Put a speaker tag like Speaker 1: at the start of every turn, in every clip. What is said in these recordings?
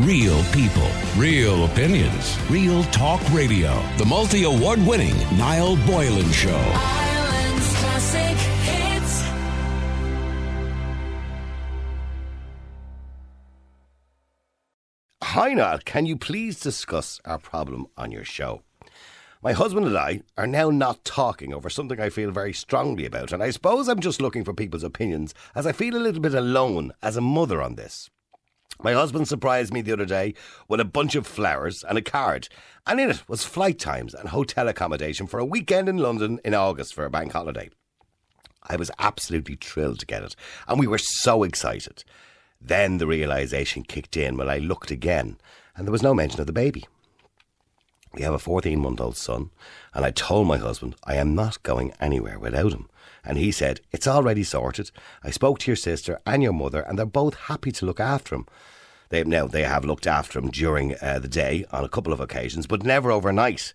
Speaker 1: Real people, real opinions, real talk radio. The multi award winning Niall Boylan Show.
Speaker 2: Ireland's classic hits.
Speaker 3: Hi, Niall. Can you please discuss our problem on your show? My husband and I are now not talking over something I feel very strongly about, and I suppose I'm just looking for people's opinions as I feel a little bit alone as a mother on this. My husband surprised me the other day with a bunch of flowers and a card, and in it was flight times and hotel accommodation for a weekend in London in August for a bank holiday. I was absolutely thrilled to get it, and we were so excited. Then the realization kicked in when I looked again, and there was no mention of the baby. We have a 14 month old son, and I told my husband I am not going anywhere without him. And he said, It's already sorted. I spoke to your sister and your mother, and they're both happy to look after him. They now they have looked after him during uh, the day on a couple of occasions, but never overnight.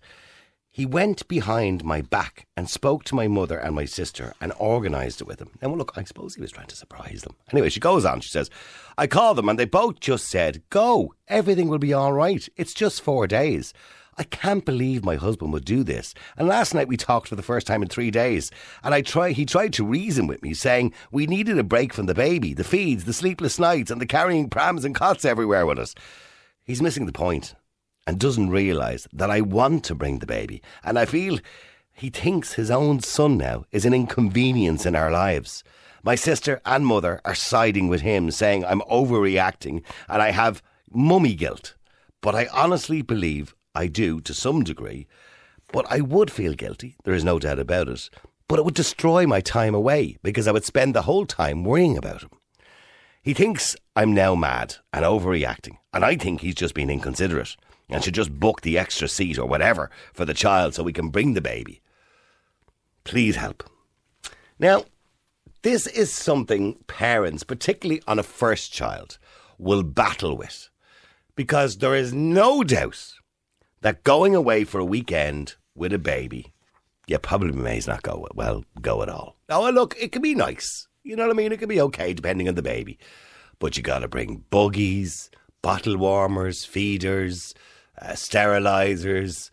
Speaker 3: He went behind my back and spoke to my mother and my sister and organised it with them. Now, well, look, I suppose he was trying to surprise them. Anyway, she goes on. She says, I called them and they both just said, Go, everything will be all right. It's just four days. I can't believe my husband would do this. And last night we talked for the first time in three days, and I try, he tried to reason with me, saying we needed a break from the baby, the feeds, the sleepless nights, and the carrying prams and cots everywhere with us. He's missing the point and doesn't realise that I want to bring the baby, and I feel he thinks his own son now is an inconvenience in our lives. My sister and mother are siding with him, saying I'm overreacting and I have mummy guilt. But I honestly believe I do to some degree. But I would feel guilty, there is no doubt about it. But it would destroy my time away because I would spend the whole time worrying about him. He thinks I'm now mad and overreacting, and I think he's just being inconsiderate and should just book the extra seat or whatever for the child so we can bring the baby. Please help. Now, this is something parents, particularly on a first child, will battle with because there is no doubt that going away for a weekend with a baby, you probably may not go well, go at all. Oh, look, it can be nice. You know what I mean? It can be okay depending on the baby. But you got to bring buggies, bottle warmers, feeders, uh, sterilizers,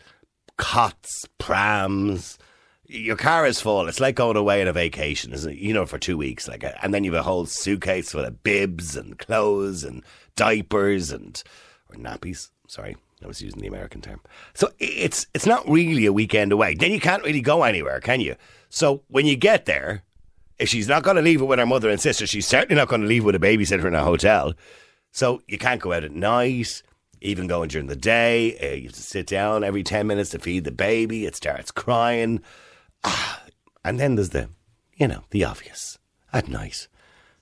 Speaker 3: cots, prams. Your car is full. It's like going away on a vacation, isn't it? You know, for two weeks, like, and then you have a whole suitcase full of bibs and clothes and diapers and or nappies. Sorry, I was using the American term. So it's it's not really a weekend away. Then you can't really go anywhere, can you? So when you get there, if she's not going to leave it with her mother and sister, she's certainly not going to leave with a babysitter in a hotel. So you can't go out at night, even going during the day. Uh, you have to sit down every 10 minutes to feed the baby. It starts crying. Ah, and then there's the, you know, the obvious. At night,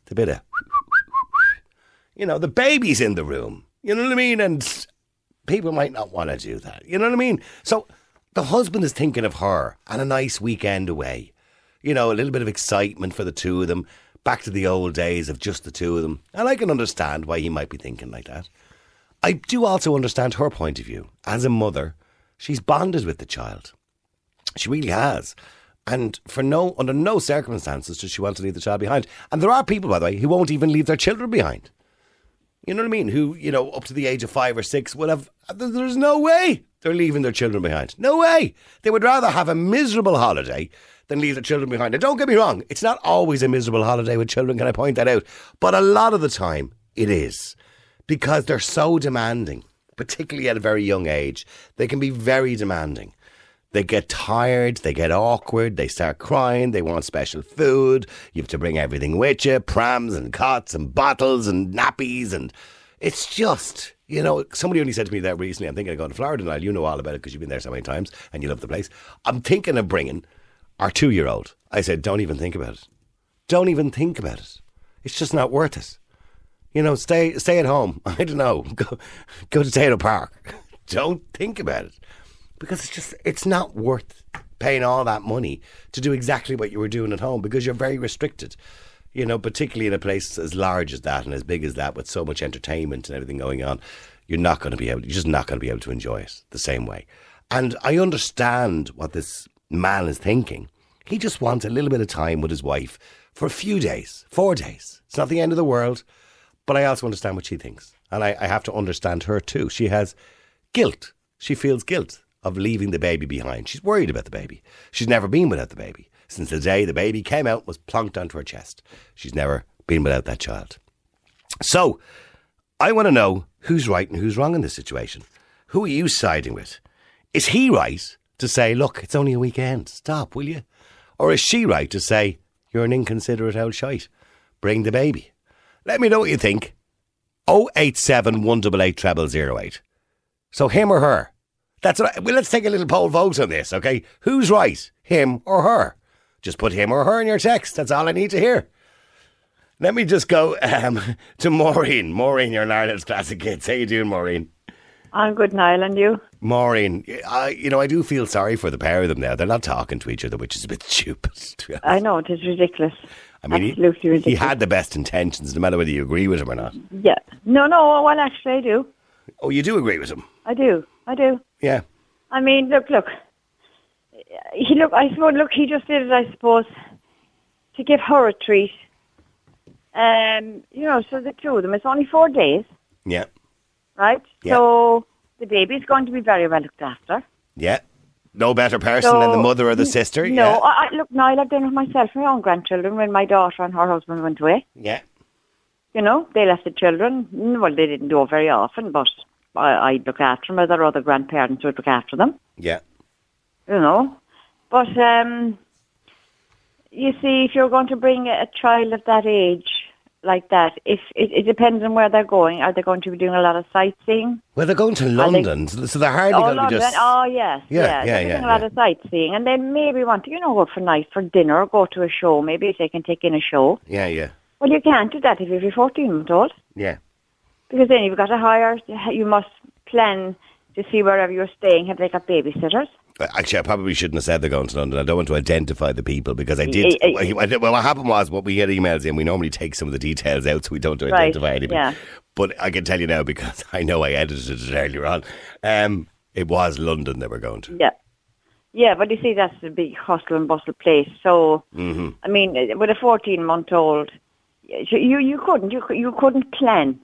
Speaker 3: the bit of, you know, the baby's in the room. You know what I mean? And people might not want to do that. You know what I mean? So the husband is thinking of her and a nice weekend away. You know, a little bit of excitement for the two of them, back to the old days of just the two of them. And I can understand why he might be thinking like that. I do also understand her point of view. As a mother, she's bonded with the child. She really has. And for no under no circumstances does she want to leave the child behind. And there are people, by the way, who won't even leave their children behind. You know what I mean? Who, you know, up to the age of five or six would have. There's no way they're leaving their children behind. No way. They would rather have a miserable holiday than leave their children behind. And don't get me wrong, it's not always a miserable holiday with children, can I point that out? But a lot of the time, it is. Because they're so demanding, particularly at a very young age. They can be very demanding. They get tired, they get awkward, they start crying, they want special food. You have to bring everything with you prams and cots and bottles and nappies. And it's just, you know, somebody only said to me that recently. I'm thinking of going to Florida now. You know all about it because you've been there so many times and you love the place. I'm thinking of bringing our two year old. I said, don't even think about it. Don't even think about it. It's just not worth it. You know, stay stay at home. I don't know. Go go to Tayto Park. don't think about it because it's just it's not worth paying all that money to do exactly what you were doing at home because you're very restricted. You know, particularly in a place as large as that and as big as that, with so much entertainment and everything going on, you're not going to be able. You're just not going to be able to enjoy it the same way. And I understand what this man is thinking. He just wants a little bit of time with his wife for a few days, four days. It's not the end of the world, but I also understand what she thinks. and I, I have to understand her too. She has guilt. She feels guilt of leaving the baby behind. She's worried about the baby. She's never been without the baby. Since the day the baby came out, was plonked onto her chest. She's never been without that child. So, I want to know who's right and who's wrong in this situation. Who are you siding with? Is he right to say, look, it's only a weekend, stop, will you? Or is she right to say, you're an inconsiderate old shite, bring the baby? Let me know what you think. 087 188 0008. So, him or her? That's what I, well, let's take a little poll vote on this, okay? Who's right, him or her? Just put him or her in your text. That's all I need to hear. Let me just go um, to Maureen. Maureen, you're an Ireland's Classic Hits. How you doing, Maureen?
Speaker 4: I'm good, Niall, and you?
Speaker 3: Maureen, I, you know, I do feel sorry for the pair of them now. They're not talking to each other, which is a bit stupid.
Speaker 4: I know, it is ridiculous.
Speaker 3: I mean, he-
Speaker 4: Absolutely
Speaker 3: he,
Speaker 4: ridiculous.
Speaker 3: had the best intentions, no matter whether you agree with him or not.
Speaker 4: Yeah. No, no, well, actually, I do.
Speaker 3: Oh, you do agree with him?
Speaker 4: I do. I do.
Speaker 3: Yeah.
Speaker 4: I mean, look, look. He look. I suppose. Look, he just did it. I suppose to give her a treat. Um, you know, so the two of them. It's only four days,
Speaker 3: Yeah.
Speaker 4: right?
Speaker 3: Yeah.
Speaker 4: So the baby's going to be very well looked after.
Speaker 3: Yeah. No better person
Speaker 4: So,
Speaker 3: than the mother or the sister.
Speaker 4: No,
Speaker 3: Yeah.
Speaker 4: I, I, look, Niall, I've done it myself, my own grandchildren, when my daughter and her husband went away.
Speaker 3: Yeah.
Speaker 4: You know, they left the children. Well, they didn't do it very often, but I, I'd look after them, or their other grandparents would look after them.
Speaker 3: Yeah.
Speaker 4: you know. But um, you see, if you're going to bring a child of that age like that, if it, it depends on where they're going. Are they going to be doing a lot of sightseeing?
Speaker 3: Well, they're going to
Speaker 4: they-
Speaker 3: London, so they're hardly
Speaker 4: Oh,
Speaker 3: going to be just.
Speaker 4: Oh, yes.
Speaker 3: Yeah,
Speaker 4: Yeah,
Speaker 3: yeah,
Speaker 4: they're
Speaker 3: yeah,
Speaker 4: doing a lot
Speaker 3: yeah.
Speaker 4: of sightseeing, and they maybe want to, you know, go for night for dinner or go to a show. Maybe if they can take in a show.
Speaker 3: Yeah, yeah.
Speaker 4: Well, you can't do that if you're 14, I'm
Speaker 3: Yeah.
Speaker 4: Because then you've got to hire. You must plan to see wherever you're staying. Have they got babysitters?
Speaker 3: Actually, I probably shouldn't have said they're going to London. I don't want to identify the people because I did.
Speaker 4: Eh, eh,
Speaker 3: well, what happened was, what we get emails in, we normally take some of the details out so we don't
Speaker 4: Right,
Speaker 3: identify anybody.
Speaker 4: yeah.
Speaker 3: But I can tell you now because I know I edited it earlier on. Um, it was London they were going to.
Speaker 4: Yeah. Yeah, but you see, that's a big hustle and bustle place. So,
Speaker 3: Mm-hmm.
Speaker 4: I mean, with a 14 month old, you, you couldn't, you, you couldn't plan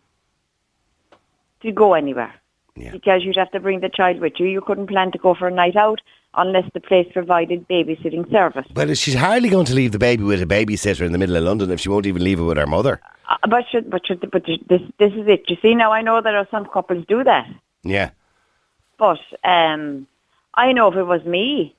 Speaker 4: to go anywhere.
Speaker 3: Yeah.
Speaker 4: Because you'd have to bring the child with you. You couldn't plan to go for a night out unless the place provided babysitting service.
Speaker 3: But she's hardly going to leave the baby with a babysitter in the middle of London if she won't even leave it with her mother.
Speaker 4: Uh, but should, but should, but this, this is it. You see, now I know there are some couples do that.
Speaker 3: Yeah.
Speaker 4: But um, I know if it was me,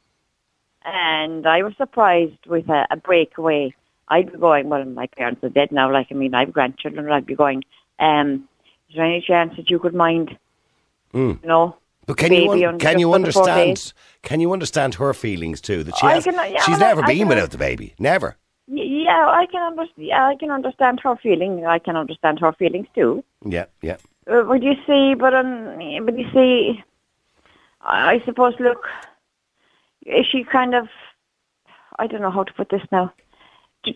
Speaker 4: and I was surprised with a, a breakaway, I'd be going. Well, my parents are dead now. Like I mean, I have grandchildren. I'd be going. Um, is there any chance that you could mind? You know.
Speaker 3: But can you un- can you
Speaker 4: for the four
Speaker 3: understand? Can you understand her feelings too? That she has,
Speaker 4: can- yeah,
Speaker 3: she's never
Speaker 4: I
Speaker 3: been
Speaker 4: can-
Speaker 3: without the baby. Never.
Speaker 4: Yeah, I can understand. Yeah, I can understand her feeling. I can understand her feelings too.
Speaker 3: Yeah, yeah.
Speaker 4: Uh, but you see, but um, but you see, I, I suppose. Look, is she kind of? I don't know how to put this now.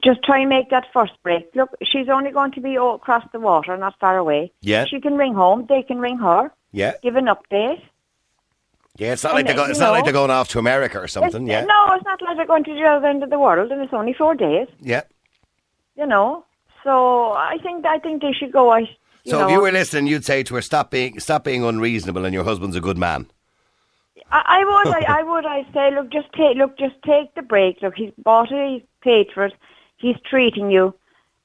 Speaker 4: Just try and make that first break. Look, she's only going to be across the water, not far away.
Speaker 3: Yeah.
Speaker 4: She can ring home. They can ring her.
Speaker 3: Yeah.
Speaker 4: Give an update.
Speaker 3: Yeah, it's not like they're go-
Speaker 4: you
Speaker 3: it's not like they're going off to America or something. Yeah.
Speaker 4: No, it's not like they're going to the other end of the world, and it's only four days.
Speaker 3: Yeah.
Speaker 4: You know. So I think I think they should go. I. You
Speaker 3: So
Speaker 4: know,
Speaker 3: if you were listening, you'd say to her, "Stop being stop being unreasonable, and your husband's a good man."
Speaker 4: I, I would, I, I would, I say, look, just take, look, just take the break. Look, he's bought it, he's paid for it, he's treating you,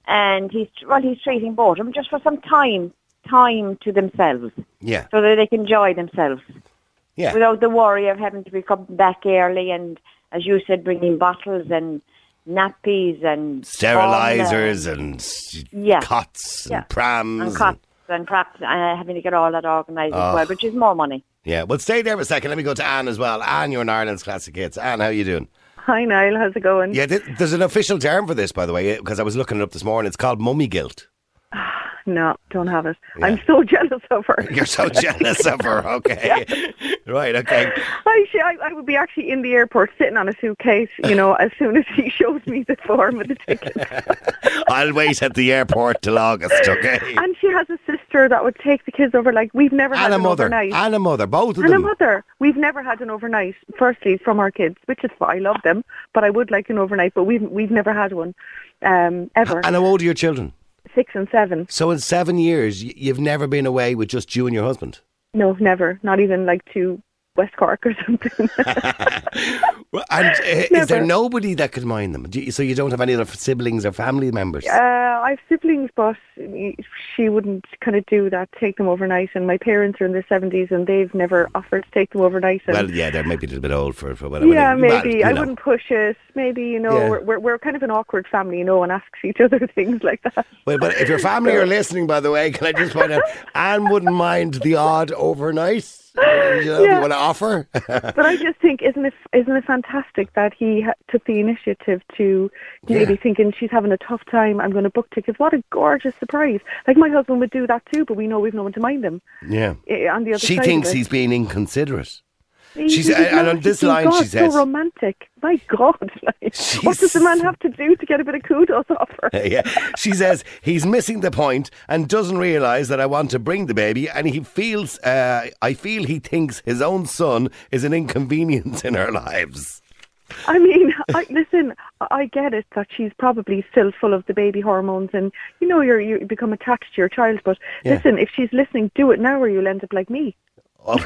Speaker 4: and he's well, he's treating both of them just for some time, time to themselves,
Speaker 3: Yeah,
Speaker 4: so that they can enjoy themselves
Speaker 3: yeah,
Speaker 4: without the worry of having to be coming back early and, as you said, bringing bottles and nappies and
Speaker 3: sterilizers and s-
Speaker 4: Yeah.
Speaker 3: cots and
Speaker 4: Yeah.
Speaker 3: prams.
Speaker 4: and cots and perhaps uh, having to get all that organised
Speaker 3: Oh.
Speaker 4: as well, which is more money.
Speaker 3: yeah, well, stay there for a second. Let me go to Anne as well. Anne, you're in Ireland's classic hits. Anne, how you doing?
Speaker 5: Hi Niall, how's it going?
Speaker 3: Yeah, th- there's an official term for this, by the way, because I was looking it up this morning. It's called mummy guilt.
Speaker 5: No, don't have it.
Speaker 3: Yeah.
Speaker 5: I'm so jealous of her.
Speaker 3: You're so jealous of her. Okay, right. Okay.
Speaker 5: I, I, I would be actually in the airport sitting on a suitcase, you know, as soon as he shows me the form of the ticket.
Speaker 3: I'll wait at the airport till August. Okay.
Speaker 5: and she has a sister that would take the kids over. Like we've never had
Speaker 3: And a
Speaker 5: an
Speaker 3: mother.
Speaker 5: overnight.
Speaker 3: And a mother. Both of them.
Speaker 5: And a mother. We've never had an overnight. Firstly, from our kids, which is fine. I love them, but I would like an overnight. But we've we've never had one, um, ever.
Speaker 3: And how old are your children?
Speaker 5: Six and seven.
Speaker 3: So in seven years, you've never been away with just you and your husband.
Speaker 5: No, never. Not even like to West Cork or something.
Speaker 3: Well, And uh, is there nobody that could mind them? Do you, so you don't have any other siblings or family members?
Speaker 5: uh, I have siblings, but she wouldn't kind of do that, take them overnight. And my parents are in their 70s and they've never offered to take them overnight.
Speaker 3: Well, yeah, they're maybe a little bit old for for whatever.
Speaker 5: yeah, maybe. I
Speaker 3: know.
Speaker 5: wouldn't push it. Maybe, you know,
Speaker 3: Yeah.
Speaker 5: we're, we're, we're kind of an awkward family, you know, and asks each other things like that.
Speaker 3: Well, but if your family are listening, by the way, can I just point out, Anne wouldn't mind the odd overnight. You know,
Speaker 5: Yeah.
Speaker 3: want to offer.
Speaker 5: But I just think, isn't it, isn't it fantastic that he ha- took the initiative to maybe
Speaker 3: Yeah.
Speaker 5: thinking she's having a tough time, I'm going to book tickets. What a gorgeous surprise. Like my husband would do that too, but we know we've no one to mind him.
Speaker 3: yeah.
Speaker 5: On the other
Speaker 3: She thinks he's being inconsiderate.
Speaker 5: He-
Speaker 3: she's-
Speaker 5: he does
Speaker 3: and on this line
Speaker 5: God,
Speaker 3: she says-
Speaker 5: so romantic. My God, like, what does the man have to do to get a bit of kudos off her?
Speaker 3: yeah. She says he's missing the point and doesn't realise that I want to bring the baby, and he feels. Uh, I feel he thinks his own son is an inconvenience in our lives.
Speaker 5: I mean, I, listen, I get it that she's probably still full of the baby hormones, and you know, you're you become attached to your child. But
Speaker 3: Yeah.
Speaker 5: listen, if she's listening, do it now, or you'll end up like me,
Speaker 3: Oh,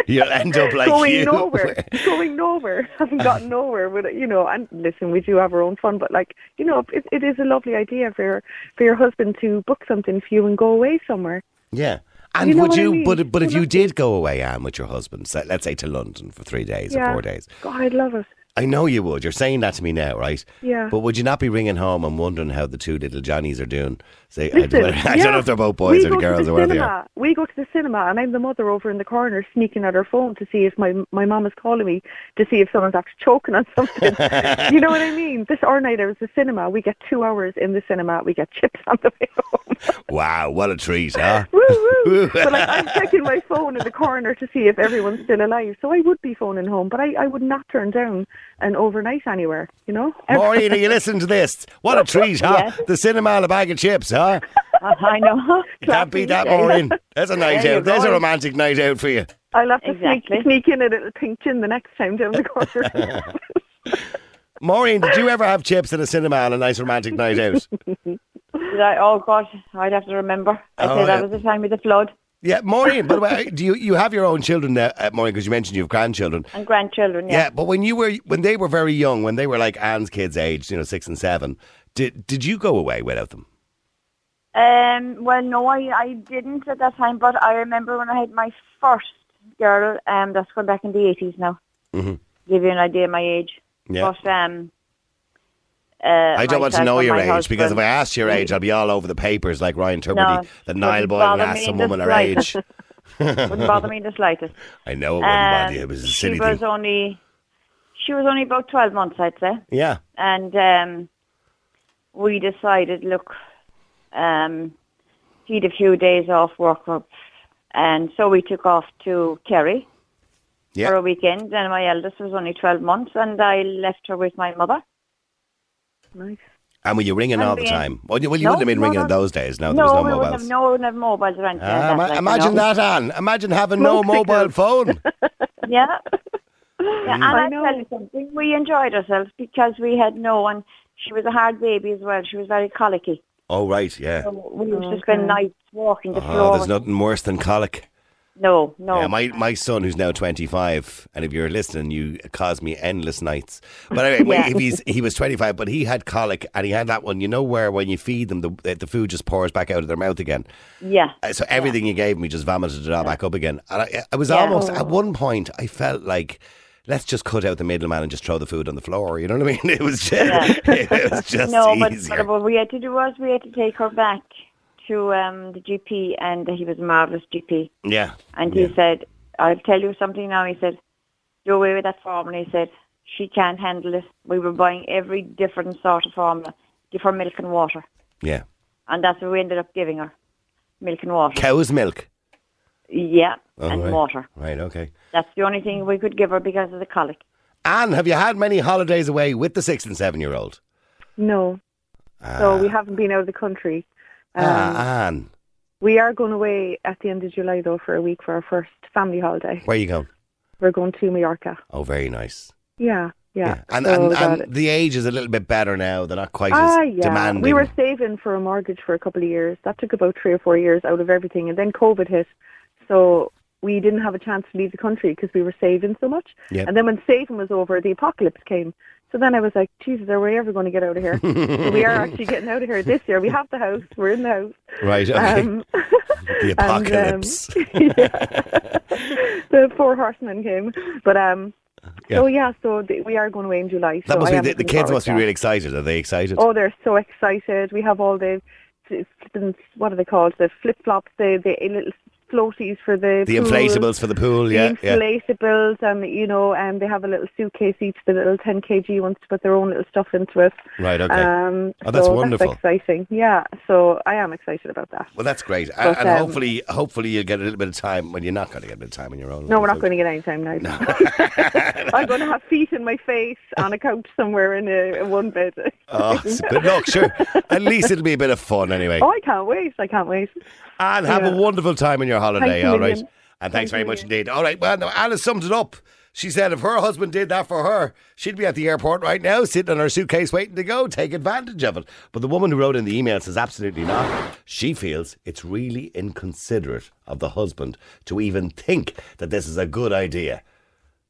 Speaker 3: you'll end up like
Speaker 5: going
Speaker 3: you.
Speaker 5: nowhere, going nowhere, Haven't gotten nowhere with it. You know, and listen, we do have our own fun, but like, you know, it, it is a lovely idea for your, for your husband to book something for you and go away somewhere.
Speaker 3: Yeah. And
Speaker 5: You know
Speaker 3: would
Speaker 5: what I
Speaker 3: you,
Speaker 5: mean?
Speaker 3: but but if you did go away, Anne, with your husband, say, let's say to London for three days or four days,
Speaker 5: God, I'd love it.
Speaker 3: I know you would. You're saying that to me now, right?
Speaker 5: Yeah.
Speaker 3: But would you not be ringing home and wondering how the two little Johnnies are doing? Say, I,
Speaker 5: Listen,
Speaker 3: don't, I
Speaker 5: yeah,
Speaker 3: don't know if they're both boys or girls or where
Speaker 5: the
Speaker 3: they are.
Speaker 5: cinema. We go to the cinema, and I'm the mother over in the corner, sneaking at her phone to see if my my mum is calling me to see if someone's actually choking on something. you know what I mean? This our night there was the cinema. We get two hours in the cinema. We get chips on the way home.
Speaker 3: Wow, what a treat, huh?
Speaker 5: woo woo! but like, I'm checking my phone in the corner to see if everyone's still alive. So I would be phoning home, but I, I would not turn down an overnight anywhere. You know?
Speaker 3: Maureen, are you listening to this? What a treat, huh?
Speaker 4: Yes.
Speaker 3: The cinema and a bag of chips, huh?
Speaker 4: Uh-huh, I know.
Speaker 3: You can't beat that,
Speaker 5: Classy.
Speaker 3: Maureen. There's a night
Speaker 4: There you
Speaker 3: out. There's a
Speaker 4: go.
Speaker 3: romantic night out for you.
Speaker 5: I'll have to
Speaker 4: Exactly.
Speaker 5: sneak, sneak in a little pink gin the next time down the corner.
Speaker 3: Maureen, did you ever have chips in a cinema on a nice romantic night out?
Speaker 4: Did I? Oh God, I'd have to remember. I
Speaker 3: Oh,
Speaker 4: say that
Speaker 3: yeah.
Speaker 4: was the time of the flood
Speaker 3: Yeah, Maureen, by the way, do you, you have your own children now, uh, Maureen, because you mentioned you have grandchildren.
Speaker 4: and grandchildren.
Speaker 3: Yeah.
Speaker 4: Yeah.
Speaker 3: but when you were when they were very young, when they were like Anne's kids' age, you know, six and seven, did did you go away without them?
Speaker 4: Um. Well, no, I I didn't at that time, but I remember when I had my first girl. Um. That's going back in the eighties now.
Speaker 3: Mhm.
Speaker 4: Give you an idea of my age.
Speaker 3: Yeah.
Speaker 4: But um. Uh,
Speaker 3: I don't want to know your age because if I
Speaker 4: husband-
Speaker 3: asked your age, I'll be all over the papers like Ryan Tubridy,
Speaker 4: No,
Speaker 3: the Niall
Speaker 4: Boylan
Speaker 3: ask some woman her age.
Speaker 4: wouldn't bother me the slightest.
Speaker 3: I know it wouldn't bother you.
Speaker 4: Um,
Speaker 3: It was a
Speaker 4: she
Speaker 3: silly
Speaker 4: was
Speaker 3: thing.
Speaker 4: only she was only about twelve months, I'd say.
Speaker 3: Yeah.
Speaker 4: and um, we decided, look, um, he'd a few days off work, up, and so we took off to Kerry
Speaker 3: Yeah.
Speaker 4: for a weekend. And my eldest was only twelve months, and I left her with my mother.
Speaker 5: Nice.
Speaker 3: And were you ringing
Speaker 4: And
Speaker 3: all the
Speaker 4: being-
Speaker 3: time? Well, you, well, you
Speaker 4: No,
Speaker 3: wouldn't have been ringing in those days. No, there
Speaker 4: no,
Speaker 3: was no
Speaker 4: we wouldn't
Speaker 3: mobiles.
Speaker 4: have, no, we wouldn't have mobiles or anything.
Speaker 3: Ah,
Speaker 4: like that, like,
Speaker 3: imagine
Speaker 4: you know.
Speaker 3: that, Anne. Imagine having no mobile
Speaker 5: signals.
Speaker 3: phone.
Speaker 4: Yeah. yeah, and
Speaker 5: I
Speaker 4: I tell you something, we enjoyed ourselves because we had no one. She was a hard baby as well. She was very colicky.
Speaker 3: oh, right, yeah.
Speaker 4: So we used to spend nights walking the
Speaker 3: Oh,
Speaker 4: floor.
Speaker 3: there's nothing worse than colic.
Speaker 4: No, no.
Speaker 3: Yeah, my, my son, who's now 25, and if you're listening, you caused me endless nights. But anyway,
Speaker 4: Yeah.
Speaker 3: if he's, he was 25, but he had colic, and he had that one, you know, where when you feed them, the, the food just pours back out of their mouth again.
Speaker 4: yeah.
Speaker 3: Uh, So everything you gave me just vomited it all back up again. And I, I was
Speaker 4: Yeah.
Speaker 3: almost, at one point, I felt like, let's just cut out the middleman and just throw the food on the floor. You know what I mean? It was just, it was just
Speaker 4: no, but, but what we had to do was we had to take her back to um, the GP, and he was a marvelous GP.
Speaker 3: yeah.
Speaker 4: And
Speaker 3: yeah.
Speaker 4: he said, "I'll tell you something now." He said, "Do away with that formula." He said, "She can't handle it." We were buying every different sort of formula. Give her milk and water,
Speaker 3: Yeah.
Speaker 4: and that's what we ended up giving her: milk and water.
Speaker 3: Cow's milk.
Speaker 4: yeah,
Speaker 3: Oh,
Speaker 4: and
Speaker 3: right.
Speaker 4: water.
Speaker 3: Right, okay.
Speaker 4: That's the only thing we could give her because of the colic.
Speaker 3: Anne, have you had many holidays away with the six and seven year old?
Speaker 5: No. So we haven't been out of the country. Um,
Speaker 3: ah, Anne.
Speaker 5: We are going away at the end of July, though, for a week for our first family holiday.
Speaker 3: Where are you going?
Speaker 5: We're going to Mallorca.
Speaker 3: Oh, very nice.
Speaker 5: Yeah, Yeah.
Speaker 3: And,
Speaker 5: so
Speaker 3: and, and the age is a little bit better now. They're not quite
Speaker 5: Ah,
Speaker 3: as
Speaker 5: yeah.
Speaker 3: demanding.
Speaker 5: We were saving for a mortgage for a couple of years. That took about three or four years out of everything, and then COVID hit, so we didn't have a chance to leave the country because we were saving so much.
Speaker 3: Yep.
Speaker 5: And then when saving was over, the apocalypse came. So then I was like, Jesus, are we ever going to get out of here? so we are actually getting out of here this year. We have the house. We're in the house.
Speaker 3: right, okay.
Speaker 5: Um,
Speaker 3: the
Speaker 5: and, um,
Speaker 3: apocalypse.
Speaker 5: the four horsemen came. But um,
Speaker 3: Yeah.
Speaker 5: so yeah, so the, we are going away in July.
Speaker 3: that
Speaker 5: so
Speaker 3: must
Speaker 5: I
Speaker 3: be the, the kids must be really excited. Are they excited?
Speaker 5: Oh, they're so excited. We have all the, the what are they called? The flip flops, the the little floaties for the
Speaker 3: the
Speaker 5: pool,
Speaker 3: inflatables for the pool, yeah,
Speaker 5: the
Speaker 3: yeah.
Speaker 5: inflatables, and you know, and they have a little suitcase each, the little 10 kg ones to put their own little stuff into it.
Speaker 3: Right, okay.
Speaker 5: Um,
Speaker 3: Oh, that's
Speaker 5: so
Speaker 3: wonderful.
Speaker 5: That's exciting. Yeah, so I am excited about that.
Speaker 3: Well, that's great, and,
Speaker 5: But,
Speaker 3: and
Speaker 5: um,
Speaker 3: hopefully, hopefully you'll get a little bit of time. Well, you're not going to get a bit of time on your own.
Speaker 5: No, we're not going to get any time now. I'm going to have feet in my face on a couch somewhere in, a, in one bed.
Speaker 3: Oh, but look, sure. At least it'll be a bit of fun anyway.
Speaker 5: Oh, I can't wait. I can't wait.
Speaker 3: And have a wonderful time in your holiday,
Speaker 5: Thanks a
Speaker 3: all right?
Speaker 5: million.
Speaker 3: And thanks
Speaker 5: Thanks a
Speaker 3: very much indeed. All right, well, now Alice sums it up. She said if her husband did that for her, she'd be at the airport right now, sitting on her suitcase waiting to go, take advantage of it. But the woman who wrote in the email says absolutely not. She feels it's really inconsiderate of the husband to even think that this is a good idea.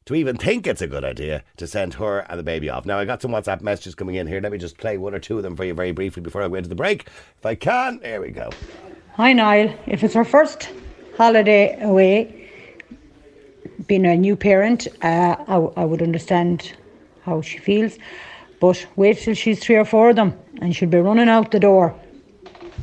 Speaker 3: To even think it's a good idea to send her and the baby off. Now, I got some WhatsApp messages coming in here. Let me just play one or two of them for you very briefly before I go into the break. If I can, there we go.
Speaker 6: Hi Niall, if it's her first holiday away, being a new parent, uh, I, I would understand how she feels. But wait till she's three or four of them and she'll be running out the door.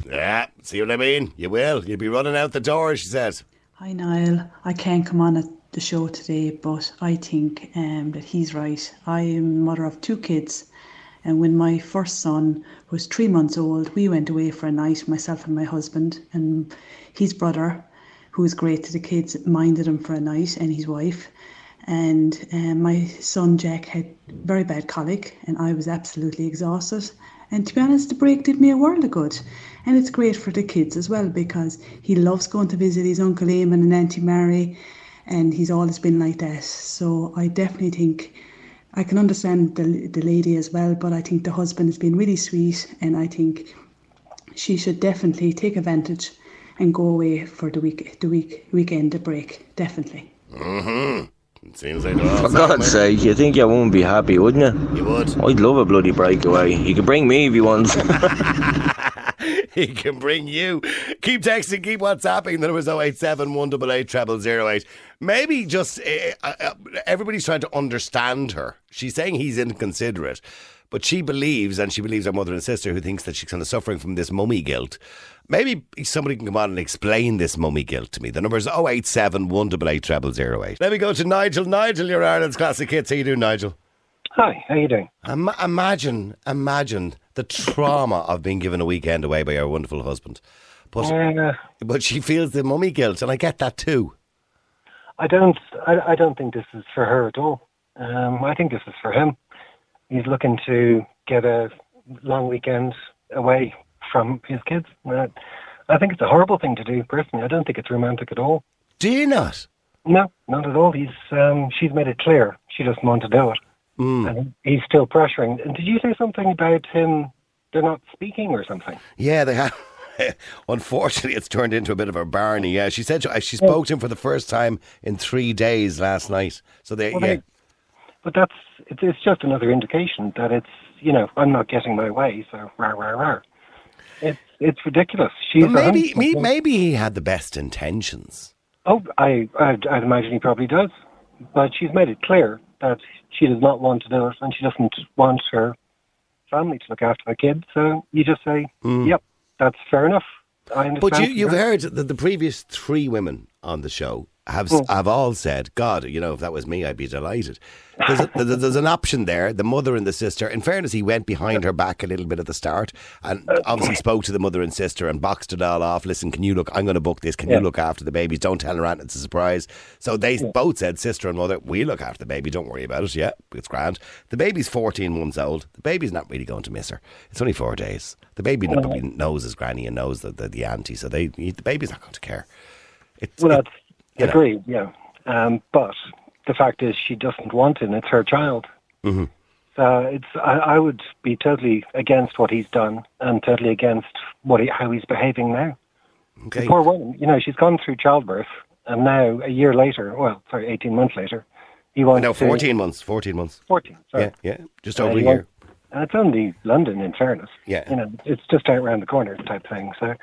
Speaker 3: Yeah, see what I mean? You will. You'll be running out the door, she says.
Speaker 7: Hi Niall, I can't come on at the show today, but I think um, that he's right. I am mother of two kids, and when my first son was three months old, we went away for a night, myself and my husband, and his brother, who was great to the kids, minded him for a night, and his wife. And um, my son Jack had very bad colic, and I was absolutely exhausted. And to be honest, the break did me a world of good. And it's great for the kids as well because he loves going to visit his Uncle Eamon and Auntie Mary, and he's always been like that. So I definitely think I can understand the, the lady as well, but I think the husband has been really sweet, and I think she should definitely take advantage and go away for the week, the week, weekend, the break. Definitely.
Speaker 3: It seems like
Speaker 8: For God's sake, you think you won't be happy, wouldn't you?
Speaker 3: You would.
Speaker 8: I'd love a bloody breakaway. You could bring me if you want.
Speaker 3: he can bring you. Keep texting, keep WhatsApping. The number is 087 188 0008. Maybe just uh, uh, everybody's trying to understand her. She's saying he's inconsiderate, but she believes, and she believes her mother and sister, who thinks that she's kind of suffering from this mummy guilt. Maybe somebody can come on and explain this mummy guilt to me. The number is 087 188 0008. Let me go to Nigel. Nigel, you're Ireland's classic hits. How you doing, Nigel?
Speaker 9: Hi, how you doing?
Speaker 3: Im- imagine, imagine the trauma of being given a weekend away by your wonderful husband. But
Speaker 9: Uh,
Speaker 3: but she feels the mummy guilt, and I get that too.
Speaker 9: I don't. I, I don't think this is for her at all. Um, I think this is for him. He's looking to get a long weekend away from his kids. Uh, I think it's a horrible thing to do. Personally, I don't think it's romantic at all.
Speaker 3: Do you not?
Speaker 9: No, not at all. He's um, she's made it clear she doesn't want to do it, and he's still pressuring. And did you say something about him? They're not speaking or something.
Speaker 3: Yeah, they have. Unfortunately, it's turned into a bit of a Barney. Yeah, she said she, she spoke to him for the first time in three days last night. So they,
Speaker 9: Well,
Speaker 3: yeah,
Speaker 9: they- But that's it's, it's just another indication that it's you know I'm not getting my way. So rah rah rah. It's it's ridiculous. She's
Speaker 3: maybe me, maybe he had the best intentions.
Speaker 9: Oh, I I'd, I'd imagine he probably does, but she's made it clear that she does not want to do it, and she doesn't want her family to look after the kid. So you just say, hmm. "Yep, that's fair enough." I understand.
Speaker 3: But you, you've heard that the previous three women on the show have
Speaker 9: Hmm.
Speaker 3: have all said, "God, you know, if that was me, I'd be delighted." There's, a, there's, an option there. The mother and the sister. In fairness, he went behind her back a little bit at the start, and obviously spoke to the mother and sister and boxed it all off. Listen, can you look? I'm going to book this. Can
Speaker 9: Yeah.
Speaker 3: you look after the babies? Don't tell her aunt it's a surprise. So they both said, sister and mother, we look after the baby. Don't worry about it. Yeah, it's grand. The baby's 14 months old. The baby's not really going to miss her. It's only four days. The baby probably knows his granny and knows the, the, the auntie, so they the baby's not going to care. It's,
Speaker 9: Well,
Speaker 3: it- you know.
Speaker 9: agreed. Yeah, um, but the fact is, she doesn't want and It's her child.
Speaker 3: Mhm.
Speaker 9: So it's I, I would be totally against what he's done and totally against what he, how he's behaving now.
Speaker 3: Okay.
Speaker 9: The poor woman, you know, she's gone through childbirth, and now a year later, well, sorry, eighteen months later, he wants
Speaker 3: No,
Speaker 9: to
Speaker 3: 14 months. 14 months.
Speaker 9: Fourteen. Sorry.
Speaker 3: Yeah, yeah. Just
Speaker 9: Uh,
Speaker 3: over a
Speaker 9: he
Speaker 3: year.
Speaker 9: wants- and it's only London, in fairness.
Speaker 3: Yeah.
Speaker 9: You know, it's just out around the corner type thing. So,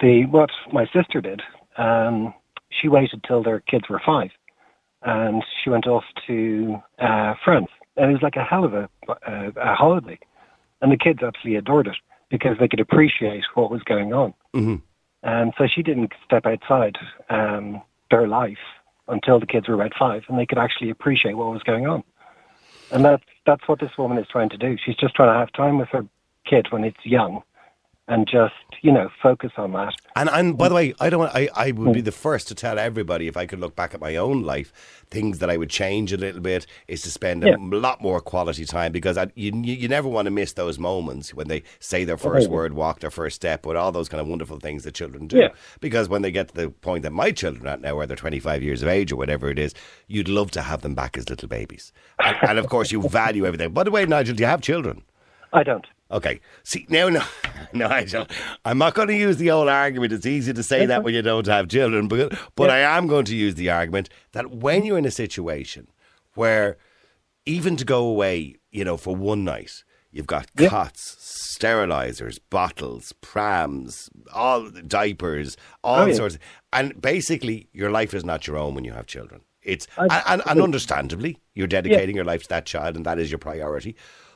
Speaker 9: the what my sister did, um, she waited till their kids were five, and she went off to uh, France, and it was like a hell of a, a, a holiday, and the kids absolutely adored it because they could appreciate what was going on.
Speaker 3: hmm
Speaker 9: And so she didn't step outside um, their life until the kids were about five, and they could actually appreciate what was going on. And that's that's what this woman is trying to do. She's just trying to have time with her kid when it's young, and just you know focus on that.
Speaker 3: And and by the mm. way, I don't. Want, I I would be mm. the first to tell everybody if I could look back at my own life, things that I would change a little bit is to spend
Speaker 9: Yeah.
Speaker 3: a lot more quality time because I, you you never want to miss those moments when they say their first word, walk their first step, with all those kind of wonderful things that children do.
Speaker 9: Yeah.
Speaker 3: Because when they get to the point that my children are at now, where they're twenty five years of age or whatever it is, you'd love to have them back as little babies, and, and of course you value everything. By the way, Nigel, do you have children?
Speaker 9: I don't.
Speaker 3: Okay. See now, no, Nigel, I'm not going to use the old argument. It's easy to say that when you don't have children, but but I am going to use the argument that when you're in a situation where even to go away, you know, for one night, you've got cots, sterilizers, bottles, prams, all diapers, all
Speaker 9: Oh, yeah.
Speaker 3: sorts, and basically your life is not your own when you have children. It's
Speaker 9: I-
Speaker 3: and, and, and understandably, you're dedicating your life to that child, and that is your priority.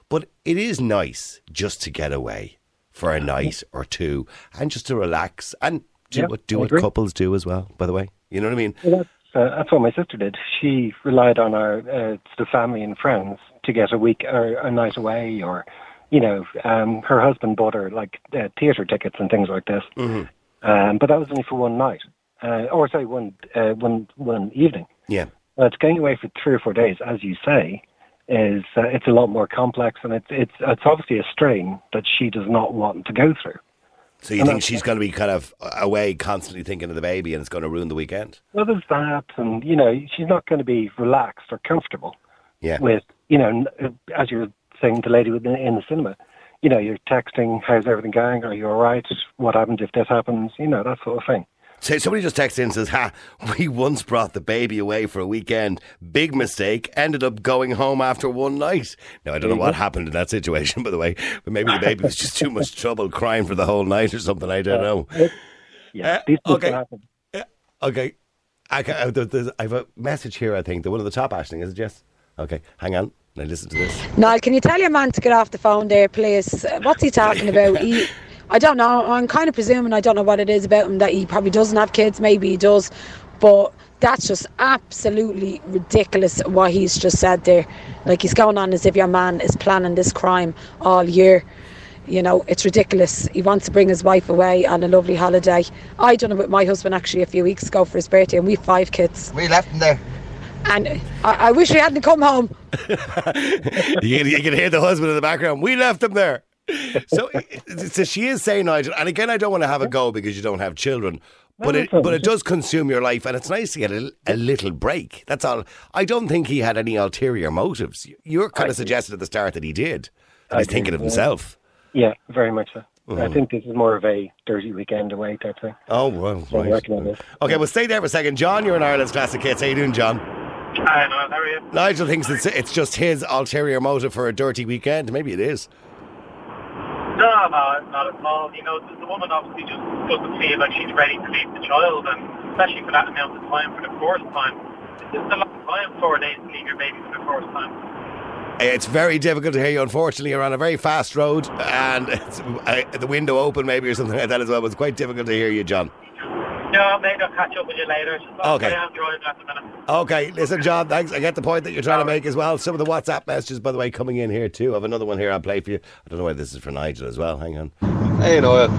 Speaker 3: But it is nice just to get away for a night or two and just to relax and do
Speaker 9: Yeah,
Speaker 3: what do
Speaker 9: I
Speaker 3: what
Speaker 9: agree.
Speaker 3: couples do as well. By the way, you know what I mean?
Speaker 9: Well, that's, uh, that's what my sister did. She relied on our uh, the family and friends to get a week or a night away, or you know, um, her husband bought her like uh, theatre tickets and things like this.
Speaker 3: Mhm.
Speaker 9: Um, but that was only for one night, uh, or sorry, one uh, one one evening.
Speaker 3: Yeah.
Speaker 9: But going away for three or four days, as you say, is uh, it's a lot more complex, and it's it's it's obviously a strain that she does not want to go through.
Speaker 3: So you
Speaker 9: And
Speaker 3: think she's going to be kind of away, constantly thinking of the baby, and it's going to ruin the weekend?
Speaker 9: Well, there's that, and you know, she's not going to be relaxed or comfortable.
Speaker 3: Yeah.
Speaker 9: with you know uh, as you were saying the lady with- in the cinema you know you're texting how's everything going are you all right what happens if this happens you know that sort of thing
Speaker 3: So somebody just texts in and says, "Ha, we once brought the baby away for a weekend. Big mistake. Ended up going home after one night. Now I don't know what happened in that situation, by the way, but maybe the baby was just too much trouble crying for the whole night or something. I don't know.
Speaker 9: yeah
Speaker 3: Uh,
Speaker 9: these things
Speaker 3: okay.
Speaker 9: can happen
Speaker 3: Okay, I, ca- uh, there- there's- I have a message here. I think the one at the top, Ashling, is it? Yes. Okay, hang on. Now listen to this.
Speaker 10: Niall, can you tell your man to get off the phone there, please? Uh, What's he talking about? He, I don't know. I'm kind of presuming I don't know what it is about him that he probably doesn't have kids. Maybe he does, but that's just absolutely ridiculous what he's just said there. Like he's going on as if your man is planning this crime all year. You know, it's ridiculous. He wants to bring his wife away on a lovely holiday. I done it with my husband actually a few weeks ago for his birthday, and we have five kids.
Speaker 11: We left him there.
Speaker 10: And I, I wish he hadn't come home.
Speaker 3: you, can, you can hear the husband in the background. We left him there. So, so she is saying, Nigel, and again, I don't want to have a go because you don't have children, but it, but it does consume your life, and it's nice to get a, a little break. That's all. I don't think he had any ulterior motives. You're kind of suggested at the start that he did. That
Speaker 9: I
Speaker 3: he's thinking of
Speaker 9: yeah.
Speaker 3: himself.
Speaker 9: yeah very much so i
Speaker 3: Mhm.
Speaker 9: think this is more of a dirty weekend away type thing
Speaker 3: Oh, well,
Speaker 9: So I'm
Speaker 3: right.
Speaker 9: working on this.
Speaker 3: Okay, well, stay there for a second. John, you're in Ireland's Classic Hits. How you doing, John?
Speaker 12: Hi, Noel, how are you?
Speaker 3: Nigel thinks it's, it's just his ulterior motive for a dirty weekend. Maybe it is.
Speaker 12: No, no, not at all. You know, the, woman obviously just doesn't feel like she's ready to leave the child, and especially for that amount of time for the first time. Is a long time, four days to leave your baby for the first time.
Speaker 3: It's very difficult to hear you. Unfortunately, you're on a very fast road and it's, uh, the window open, maybe, or something like that as well. But it's quite difficult to hear you, John.
Speaker 12: No, maybe I'll catch up with you later.
Speaker 3: Okay.
Speaker 12: I am driving at the minute.
Speaker 3: Okay, listen, John, thanks. I get the point that you're trying to make as well. Some of the WhatsApp messages, by the way, coming in here too. I have another one here I'll play for you. I don't know why this is for Nigel as well. Hang on.
Speaker 13: Hey Noel,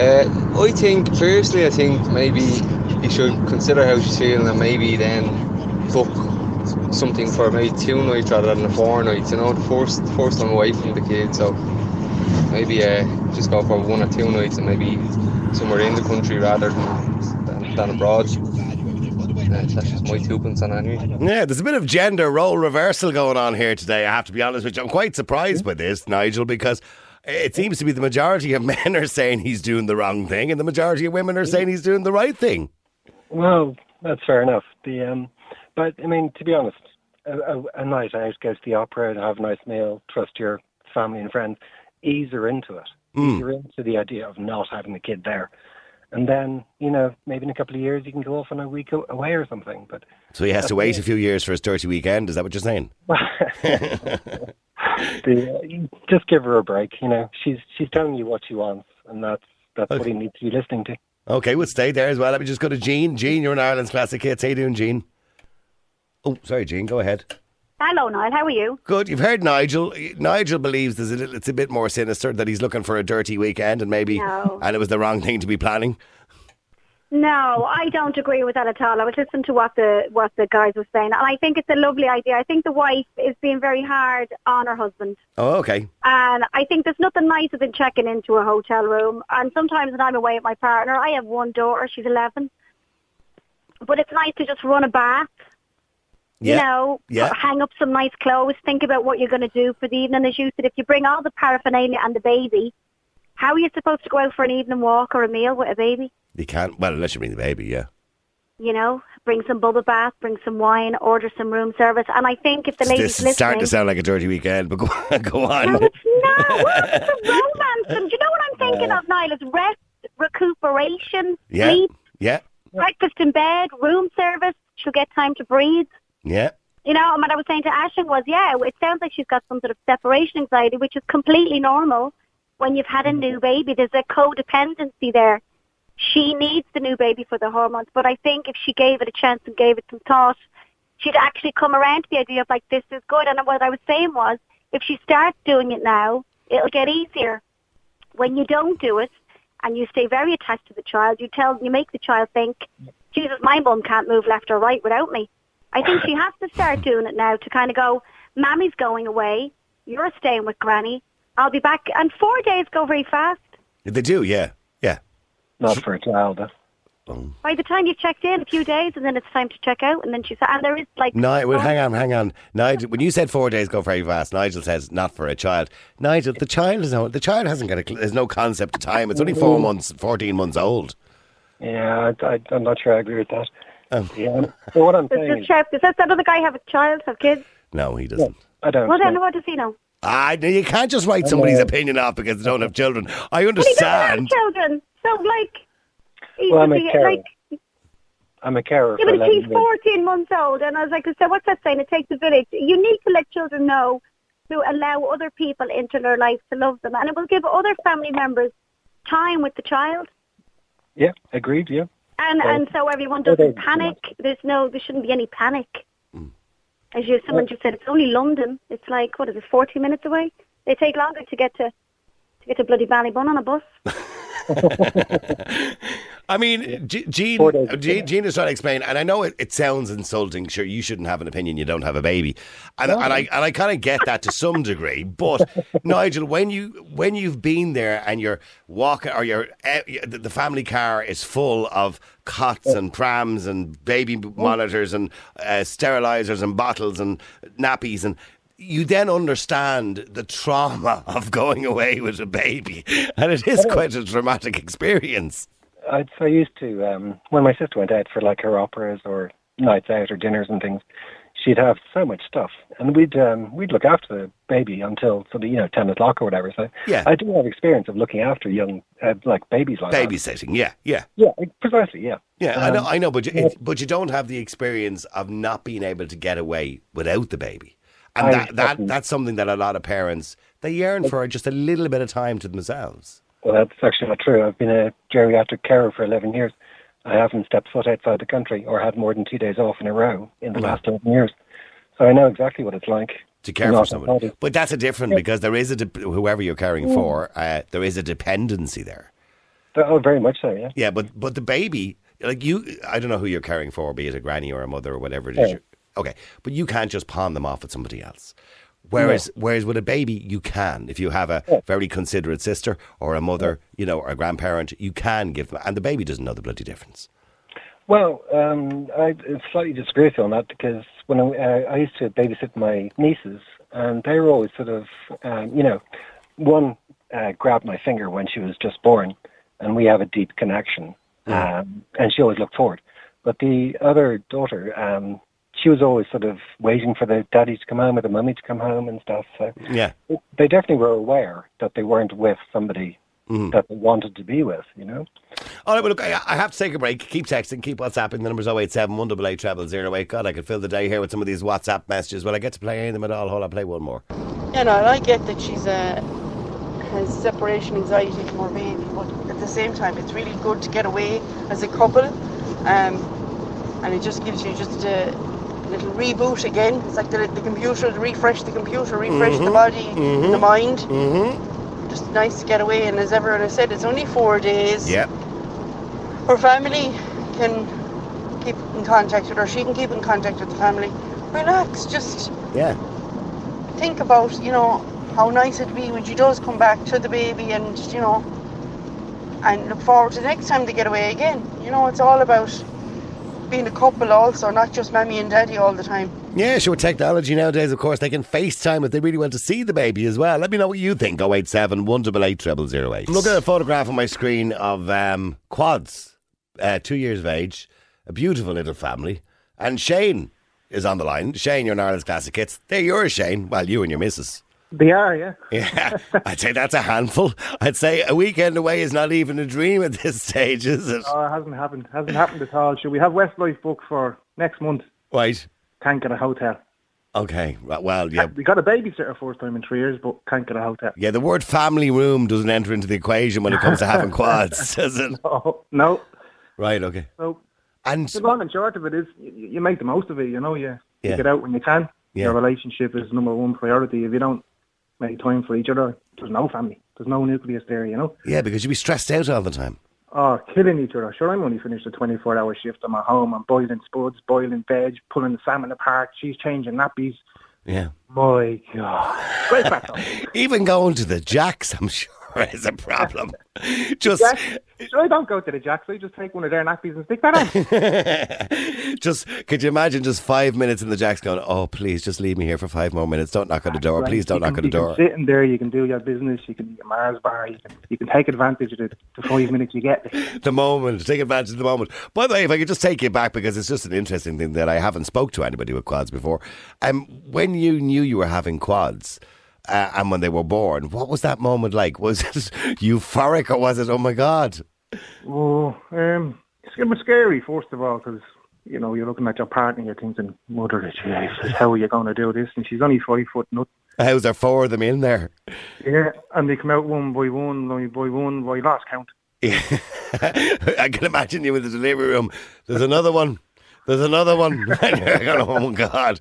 Speaker 13: uh, I think personally, I think maybe you should consider how she's feeling and maybe then book something for maybe two nights rather than four nights. You know, the first first time away from the kids, so maybe uh, just go for one or two nights and maybe somewhere in the country rather than than, than abroad. Uh, that's just my two on anyway.
Speaker 3: Yeah, there's a bit of gender role reversal going on here today. I have to be honest with you. I'm quite surprised by this, Nigel, because it seems to be the majority of men are saying he's doing the wrong thing, and the majority of women are saying he's doing the right thing.
Speaker 9: Well, that's fair enough. The um, but I mean, to be honest, a, a, a night out, go to the opera, and have a nice meal, trust your family and friends, ease her into it.
Speaker 3: Mm.
Speaker 9: Ease her into the idea of not having the kid there, and then you know maybe in a couple of years you can go off on a week away or something. But
Speaker 3: So he has to wait a few years for his dirty weekend. Is that what you're saying?
Speaker 9: the, uh, just give her a break. You know, she's she's telling you what she wants, and that's that's what he needs to be listening to.
Speaker 3: Okay, we'll stay there as well. Let me just go to Jean. Jean, you're in Ireland's classic hits. How you doing, Jean? Oh, sorry, Jean. Go ahead.
Speaker 11: Hello, Niall. How are you?
Speaker 3: Good. You've heard Nigel. Nigel believes there's a little, it's a bit more sinister that he's looking for a dirty weekend and maybe
Speaker 11: No.
Speaker 3: and it was the wrong thing to be planning.
Speaker 11: No, I don't agree with that at all. I was listening to what the what the guys were saying, and I think it's a lovely idea. I think the wife is being very hard on her husband,
Speaker 3: Oh, okay.
Speaker 11: and I think there's nothing nicer than checking into a hotel room. And sometimes when I'm away with my partner, I have one daughter; she's 11, but it's nice to just run a bath. You
Speaker 3: Yeah.
Speaker 11: know,
Speaker 3: Yeah.
Speaker 11: hang up some nice clothes. Think about what you're going to do for the evening. As you said, if you bring all the paraphernalia and the baby, how are you supposed to go out for an evening walk or a meal with a baby?
Speaker 3: You can't. Well, unless you bring the baby, yeah.
Speaker 11: you know, bring some bubble bath, bring some wine, order some room service. And I think if the ladies
Speaker 3: this is starting to sound like a dirty weekend, but go, go on.
Speaker 11: no, it's not. It's a romance. And do you know what I'm thinking uh. of, Niall? Is rest, recuperation,
Speaker 3: yeah.
Speaker 11: sleep,
Speaker 3: Yeah.
Speaker 11: breakfast in bed, room service. She'll get time to breathe.
Speaker 3: Yeah.
Speaker 11: You know, and what I was saying to Ashton was, yeah, it sounds like she's got some sort of separation anxiety, which is completely normal when you've had a mm-hmm. new baby. There's a codependency there. She needs the new baby for the hormones, but I think if she gave it a chance and gave it some thought, she'd actually come around to the idea of like, this is good. And what I was saying was, if she starts doing it now, it'll get easier. When you don't do it, and you stay very attached to the child, you tell, you make the child think, Jesus, my mum can't move left or right without me. I think she has to start doing it now to kind of go, Mammy's going away, you're staying with Granny, I'll be back. And four days go very fast.
Speaker 3: They do, yeah. Yeah.
Speaker 9: Not for a child. uh.
Speaker 11: By the time you've checked in a few days, and then it's time to check out, and then she said, and there is like
Speaker 3: No, well, hang on, hang on. Nigel, when you said four days go very fast, Nigel says not for a child. Nigel, the child is no, the child hasn't got a, cl- there's no concept of time. It's only four months, fourteen months old.
Speaker 9: Yeah, I, I, I'm not sure I agree with that.
Speaker 3: Oh.
Speaker 9: Yeah. So what I'm
Speaker 11: Does,
Speaker 9: saying
Speaker 11: does, Chef, does that, that other guy have a child, have kids?
Speaker 3: No, he doesn't.
Speaker 9: I don't.
Speaker 11: Well, then
Speaker 9: know.
Speaker 11: what does he know?
Speaker 3: Ah, you can't just write somebody's opinion off because they don't have children. I
Speaker 11: But he doesn't have
Speaker 3: understand.
Speaker 11: children, so like, he
Speaker 9: Well, I'm a
Speaker 11: be,
Speaker 9: carer.
Speaker 11: like
Speaker 9: I'm a carer
Speaker 11: Yeah, but
Speaker 9: 11
Speaker 11: she's
Speaker 9: years.
Speaker 11: 14 months old, and I was like, so what's that saying? It takes a village. You need to let children know to allow other people into their life to love them, and it will give other family members time with the child,
Speaker 9: Yeah, agreed. Yeah.
Speaker 11: And
Speaker 9: Well,
Speaker 11: and so everyone doesn't
Speaker 9: they-
Speaker 11: panic. There's no, there shouldn't be any panic.
Speaker 3: Mm.
Speaker 11: As you, someone just said, it's only London. It's like what is it, 40 minutes away? They take longer to get to to get to bloody Ballybun on a bus.
Speaker 3: I mean, G-
Speaker 9: days.
Speaker 3: Jean, Jean is trying to explain, and I know it, it sounds insulting. Sure, you shouldn't have an opinion. You don't have a baby, and, and I and I kind of get that to some degree. But Nigel, when you when you've been there and you're walking, or you're eh, the the family car is full of cots and prams and baby monitors and uh, sterilizers and bottles and nappies and. You then understand the trauma of going away with a baby, and it is quite a traumatic experience.
Speaker 9: I, I used to um, when my sister went out for like her operas or nights out or dinners and things. She'd have so much stuff, and we'd um, we'd look after the baby until sort of you know ten o'clock or whatever. So
Speaker 3: Yeah.
Speaker 9: I do have experience of looking after young uh, like babies like that.
Speaker 3: Babysitting, yeah, yeah.
Speaker 9: Yeah, precisely. Yeah.
Speaker 3: Yeah, I know,
Speaker 9: Um,
Speaker 3: I know, but you, it, but you don't have the experience of not being able to get away without the baby, and
Speaker 9: I-
Speaker 3: that, that that's something that a lot of parents they yearn for just a little bit of time to themselves.
Speaker 9: Well, that's actually not true. I've been a geriatric carer for 11 years. I haven't stepped foot outside the country or had more than two days off in a row in the last 11 years. So I know exactly what it's like
Speaker 3: To care for somebody, but that's a different because there is a de- whoever you're caring for, uh, there is a dependency there.
Speaker 9: Oh, very much so, yeah.
Speaker 3: Yeah, but but the baby, like you, I don't know who you're caring for, be it a granny or a mother or whatever it is.
Speaker 9: Yeah.
Speaker 3: Okay, but you can't just pawn them off at somebody else. Whereas, whereas with a baby, you can. If you have a very considerate sister or a mother, you know, or a grandparent, you can give them, and the baby doesn't know the bloody difference.
Speaker 9: Well, um, I slightly disagree with you on that because when I, uh, I used to babysit my nieces, and they were always sort of, um, you know, one uh, grabbed my finger when she was just born, and we have a deep connection, um, and she always looked forward. But the other daughter, um, she was always sort of waiting for the daddy to come home or the mummy to come home and stuff. So
Speaker 3: Yeah.
Speaker 9: they definitely were aware that they weren't with somebody
Speaker 3: Mhm.
Speaker 9: that they wanted to be with, you know.
Speaker 3: All right, well, look, I, I have to take a break. Keep texting, keep WhatsApping. The number's 087 188 treble zero eight. God, I could fill the day here with some of these WhatsApp messages. Will I get to play any of them at all? Hold on, play one more.
Speaker 14: You know, I get that she's uh, has separation anxiety from her baby, but at the same time, it's really good to get away as a couple, um, and it just gives you just a little reboot again. It's like the, the computer, refresh the computer, refresh the
Speaker 3: Mhm,
Speaker 14: body,
Speaker 3: mhm,
Speaker 14: the mind.
Speaker 3: Mm-hmm.
Speaker 14: Just nice to get away, and as everyone has said, it's only four days.
Speaker 3: Yeah.
Speaker 14: Her family can keep in contact with her. She can keep in contact with the family. Relax, just
Speaker 3: Yeah.
Speaker 14: think about, you know, how nice it'd be when she does come back to the baby and, you know, and look forward to the next time they get away again. You know, it's all about being a couple also, not just mammy and daddy all the time.
Speaker 3: Yeah, sure. Technology nowadays, of course, they can FaceTime if they really want to see the baby as well. Let me know what you think. 087 188 treble zero eight. Look at a photograph on my screen of um, quads, uh, two years of age, a beautiful little family. And Shane is on the line. Shane, you're in Ireland's Classic Hits. They're yours, Shane. Well, you and your missus.
Speaker 15: They are, yeah.
Speaker 3: Yeah, I'd say that's a handful. I'd say a weekend away is not even a dream at this stage, is it?
Speaker 15: Oh, it hasn't happened. It Hasn't happened at all. Should we have Westlife booked for next month.
Speaker 3: Right.
Speaker 15: Can't get a hotel.
Speaker 3: Okay. right, Well, yeah.
Speaker 15: We got a babysitter first time in three years, but can't get a hotel.
Speaker 3: Yeah, the word family room doesn't enter into the equation when it comes to having quads, does it?
Speaker 15: No, no.
Speaker 3: Right, okay.
Speaker 15: So,
Speaker 3: and
Speaker 15: the long and short of it is, you, you make the most of it. You know, you,
Speaker 3: Yeah.
Speaker 15: you get out when you can.
Speaker 3: Yeah.
Speaker 15: Your relationship is number one priority. If you don't make time for each other, there's no family. There's no nucleus there. You know.
Speaker 3: Yeah, because you'd be stressed out all the time.
Speaker 15: Oh, killing each other. Sure, I'm only finished a 24 hour shift. I'm at home. I'm boiling spuds, boiling veg, pulling the salmon apart. She's changing nappies.
Speaker 3: Yeah.
Speaker 15: My God. Great though.
Speaker 3: Even going to the jacks, I'm sure, is a problem. Just,
Speaker 15: sure, I don't go to the jacks. I just take one of their nappies and stick that on.
Speaker 3: just, could you imagine just five minutes in the jacks going, oh, please, just leave me here for five more minutes. Don't knock on the door.
Speaker 15: Right,
Speaker 3: Please don't
Speaker 15: you
Speaker 3: knock
Speaker 15: can-
Speaker 3: on the door.
Speaker 15: sit in there. You can do your business. You can eat a Mars bar. You can, you can take advantage of the, the five minutes you get.
Speaker 3: the moment, take advantage of the moment. By the way, if I could just take you back because it's just an interesting thing that I haven't spoke to anybody with quads before. Um, when you knew you were having quads. Uh, and when they were born, what was that moment like? Was it euphoric or was it, oh my God?
Speaker 15: Oh, um, it's a bit scary, first of all, because, you know, you're looking at your partner, you're thinking, mother of Jesus, how are you going to do this? And she's only five foot nothing.
Speaker 3: How's there four of them in there?
Speaker 15: Yeah, and they come out one by one, by by one, by last count.
Speaker 3: I can imagine you in the delivery room. There's another one. There's another one. Oh God.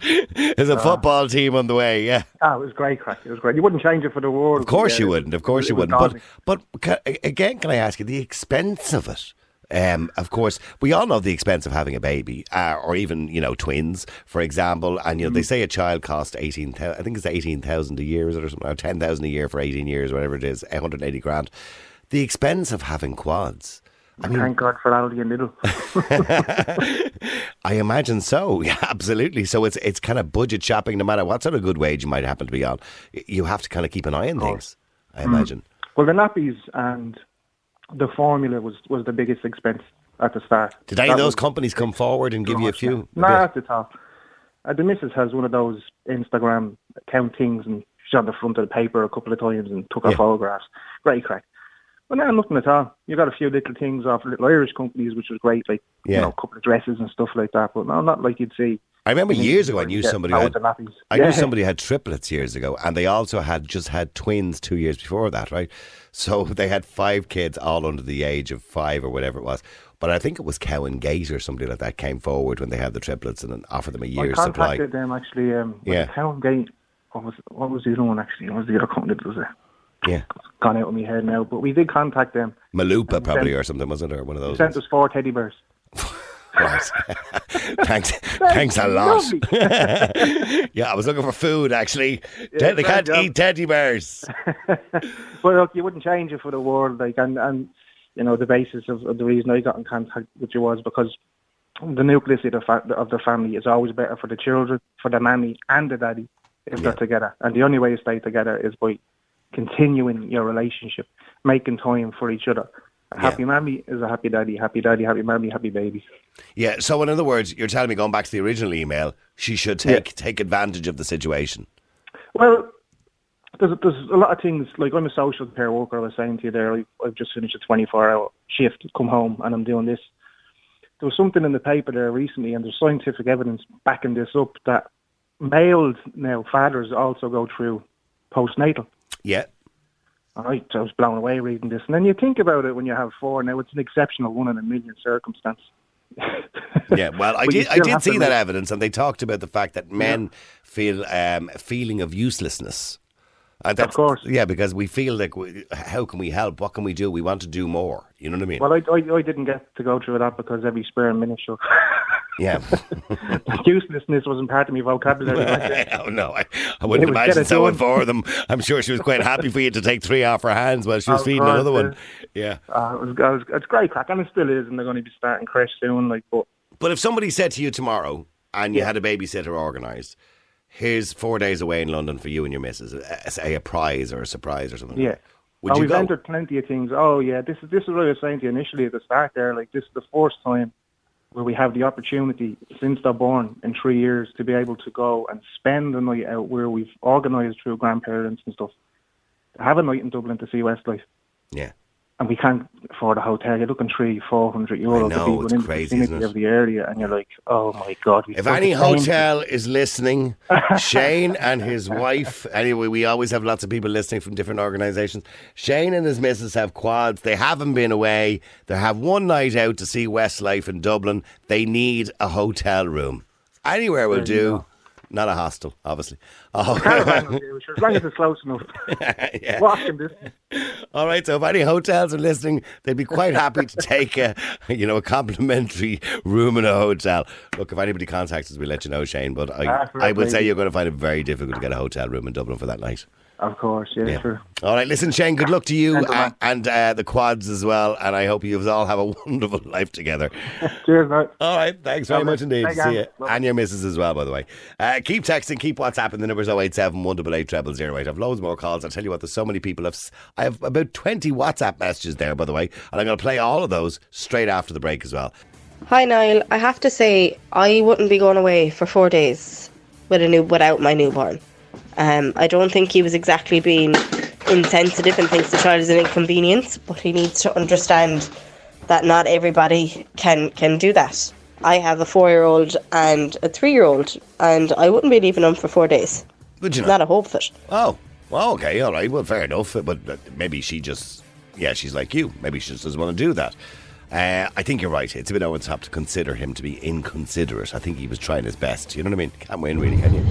Speaker 3: There's a football team on the way, yeah.
Speaker 15: Ah, it was great crack. It was great. You wouldn't change it for the world.
Speaker 3: Of course you wouldn't. Of course you wouldn't. But
Speaker 15: daunting.
Speaker 3: but ca- again, can I ask you the expense of it? Um, of course, we all know the expense of having a baby, uh, or even you know twins, for example. And you know
Speaker 15: Mm.
Speaker 3: they say a child costs eighteen. I think it's eighteen thousand a year, is it, or something, or ten thousand a year for eighteen years, whatever it is, one hundred eighty grand. The expense of having quads. I mean,
Speaker 15: Thank God for Aldi and Lidl.
Speaker 3: I imagine so. Yeah, absolutely. So it's it's kind of budget shopping, no matter what sort of good wage you might happen to be on. You have to kind of keep an eye on things. I
Speaker 15: Mm.
Speaker 3: imagine.
Speaker 15: Well, the nappies and the formula was, was the biggest expense at the start.
Speaker 3: Did any
Speaker 15: That
Speaker 3: of those companies come forward and give you a few? a
Speaker 15: No,
Speaker 3: bit?
Speaker 15: at the top. Uh, the missus has one of those Instagram account things, and she's on the front of the paper a couple of times and took her
Speaker 3: Yeah.
Speaker 15: photographs. Great crack. But now nothing at all. You got a few little things off little Irish companies, which was great, like
Speaker 3: Yeah.
Speaker 15: you know, a couple of dresses and stuff like that. But no, not like you'd see.
Speaker 3: I remember years ago I knew somebody had. I
Speaker 15: Yeah.
Speaker 3: knew somebody had triplets years ago, and they also had just had twins two years before that, right? So they had five kids, all under the age of five or whatever it was. But I think it was Cow and Gate or somebody like that came forward when they had the triplets and offered them a year's supply.
Speaker 15: contacted them actually. Um,
Speaker 3: Yeah.
Speaker 15: yeah. Gate. What was what was the other one actually? What was the other company that was it?
Speaker 3: Yeah,
Speaker 15: Gone out of my head now. But we did contact them. Milupa
Speaker 3: probably or something, wasn't it? Or one of those.
Speaker 15: sent us four teddy bears.
Speaker 3: Right. thanks, thanks a lot. yeah, I was looking for food actually.
Speaker 15: Yeah,
Speaker 3: they can't
Speaker 15: job.
Speaker 3: eat teddy bears.
Speaker 15: But look, you wouldn't change it for the world. Like, and and you know, the basis of, of the reason I got in contact with you was because the nucleus of the, fa- of the family is always better for the children, for the mammy and the daddy if they're together. And the only way to stay together is by continuing your relationship, making time for each other. A happy mammy is a happy daddy, happy daddy, happy mammy, happy babies.
Speaker 3: Yeah. So in other words, you're telling me going back to the original email, she should take take advantage of the situation.
Speaker 15: Well, there's there's a lot of things. Like I'm a social care worker. I was saying to you there. I've just finished a 24 hour shift, come home, and I'm doing this. There was something in the paper there recently, and there's scientific evidence backing this up that males now fathers also go through postnatal.
Speaker 3: Yeah.
Speaker 15: I, I was blown away reading this, and then you think about it when you have four. Now it's an exceptional one in a million circumstance.
Speaker 3: Yeah, well, I did. I did see that
Speaker 15: make-
Speaker 3: evidence, and they talked about the fact that men feel um, a feeling of uselessness. That's, of course. Yeah, because we feel like, we, how can we help? What can we do? We want to do more. You know what I mean?
Speaker 15: Well, I, I, I didn't get to go through that because every spare minute, so
Speaker 3: yeah.
Speaker 15: uselessness wasn't part of my vocabulary. Like
Speaker 3: oh no, I, I wouldn't
Speaker 15: It
Speaker 3: imagine
Speaker 15: get it
Speaker 3: so
Speaker 15: done.
Speaker 3: for them. I'm sure she was quite happy for you to take three off her hands while she was
Speaker 15: Of
Speaker 3: feeding
Speaker 15: course,
Speaker 3: another one.
Speaker 15: yeah.
Speaker 3: Yeah.
Speaker 15: Uh, it was, it was, it's great crack, and it still is, and they're going to be starting crash soon. Like, but
Speaker 3: But if somebody said to you tomorrow and you had a babysitter organised, here's four days away in London for you and your missus, say a prize or a surprise or something.
Speaker 15: yeah.
Speaker 3: Would
Speaker 15: oh,
Speaker 3: you
Speaker 15: we've
Speaker 3: go?
Speaker 15: entered plenty of things. Oh yeah, this is this is what I was saying to you initially at the start there. Like this is the first time where we have the opportunity since they're born in three years to be able to go and spend the night out where we've organised through grandparents and stuff. Have a night in Dublin to see Westlife.
Speaker 3: Yeah.
Speaker 15: And we can't afford a hotel. You're looking three, four hundred euro
Speaker 3: know,
Speaker 15: to be
Speaker 3: it's crazy,
Speaker 15: the
Speaker 3: isn't it?
Speaker 15: of the area, and you're like, oh my god.
Speaker 3: If any hotel is listening, Shane and his wife, anyway, we always have lots of people listening from different organisations. Shane and his missus have quads. They haven't been away. They have one night out to see Westlife in Dublin. They need a hotel room. Anywhere will do. Not a hostel, obviously. Oh.
Speaker 15: Caravan will do, as long as it's close enough. Walking distance.
Speaker 3: All right, so if any hotels are listening, they'd be quite happy to take a, you know, a complimentary room in a hotel. Look, if anybody contacts us, we'll let you know, Shane. But I,
Speaker 15: Ah,
Speaker 3: I would say you're going to find it very difficult to get a hotel room in Dublin for that night.
Speaker 15: Of course, yeah,
Speaker 3: Yeah.
Speaker 15: sure.
Speaker 3: All right, listen, Shane. Good luck to you
Speaker 15: Thank
Speaker 3: uh, and uh, the quads as well. And I hope you all have a wonderful life together.
Speaker 15: Cheers, mate.
Speaker 3: All right, thanks very
Speaker 15: Lovely.
Speaker 3: much indeed.
Speaker 15: Thank
Speaker 3: See
Speaker 15: you.
Speaker 3: you. And your missus as well, by the way. Uh, keep texting, keep WhatsApping. The number's 087 188 0008. I've loads more calls. I'll tell you what, there's so many people. Have, s- I have about 20 WhatsApp messages there, by the way. And I'm going to play all of those straight after the break as well.
Speaker 16: Hi Niall, I have to say I wouldn't be going away for four days with a new without my newborn. Um, I don't think he was exactly being insensitive and thinks the child is an inconvenience, but he needs to understand that not everybody can can do that. I have a four-year-old and a three-year-old, and I wouldn't be leaving them for four days.
Speaker 3: Would you not?
Speaker 16: Not a hope of it.
Speaker 3: Oh, well, okay, all right. Well, fair enough. But maybe she just, yeah, she's like you. Maybe she just doesn't want to do that. Uh, I think you're right. It's a bit the top to consider him to be inconsiderate. I think he was trying his best. You know what I mean? Can't win, really, can you?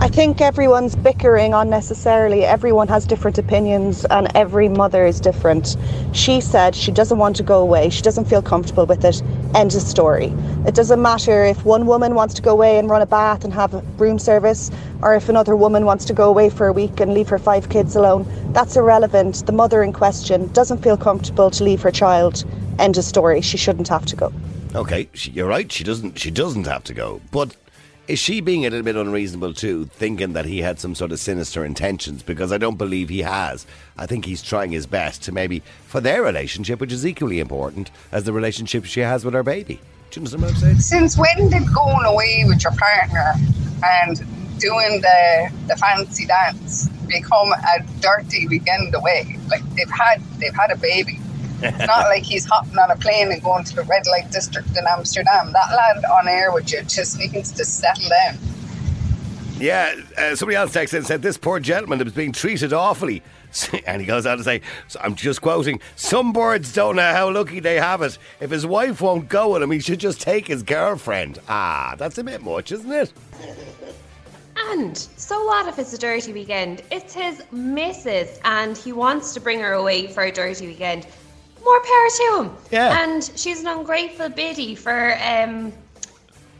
Speaker 17: I think everyone's bickering unnecessarily. Everyone has different opinions, and every mother is different. She said she doesn't want to go away. She doesn't feel comfortable with it. End of story. It doesn't matter if one woman wants to go away and run a bath and have room service, or if another woman wants to go away for a week and leave her five kids alone. That's irrelevant. The mother in question doesn't feel comfortable to leave her child. End of story. She shouldn't have to go.
Speaker 3: Okay, you're right. She doesn't. She doesn't have to go. But is she being a little bit unreasonable too, thinking that he had some sort of sinister intentions? Because I don't believe he has. I think he's trying his best to maybe for their relationship, which is equally important as the relationship she has with her baby. Do you understand what I'm saying?
Speaker 18: Since when did going away with your partner and doing the the fancy dance become a dirty weekend away? Like they've had they've had a baby. It's not like he's hopping on a plane and going to the red light district in Amsterdam. That lad on air with you just needs to settle down.
Speaker 3: Yeah, uh, somebody else texted and said this poor gentleman was being treated awfully. And he goes on to say, so I'm just quoting, some birds don't know how lucky they have it. If his wife won't go with him, he should just take his girlfriend. Ah, that's a bit much, isn't it?
Speaker 19: And so what if it's a dirty weekend? It's his missus and he wants to bring her away for a dirty weekend. More power to him.
Speaker 3: Yeah.
Speaker 19: And she's an ungrateful biddy for um,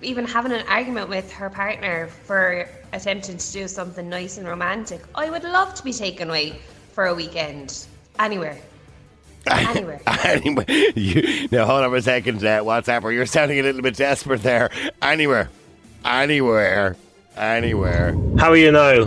Speaker 19: even having an argument with her partner for attempting to do something nice and romantic. I would love to be taken away for a weekend. Anywhere. Anywhere.
Speaker 3: anyway, you, now hold on for a second, uh, WhatsApper. You're sounding a little bit desperate there. Anywhere, anywhere, anywhere.
Speaker 20: How are you now?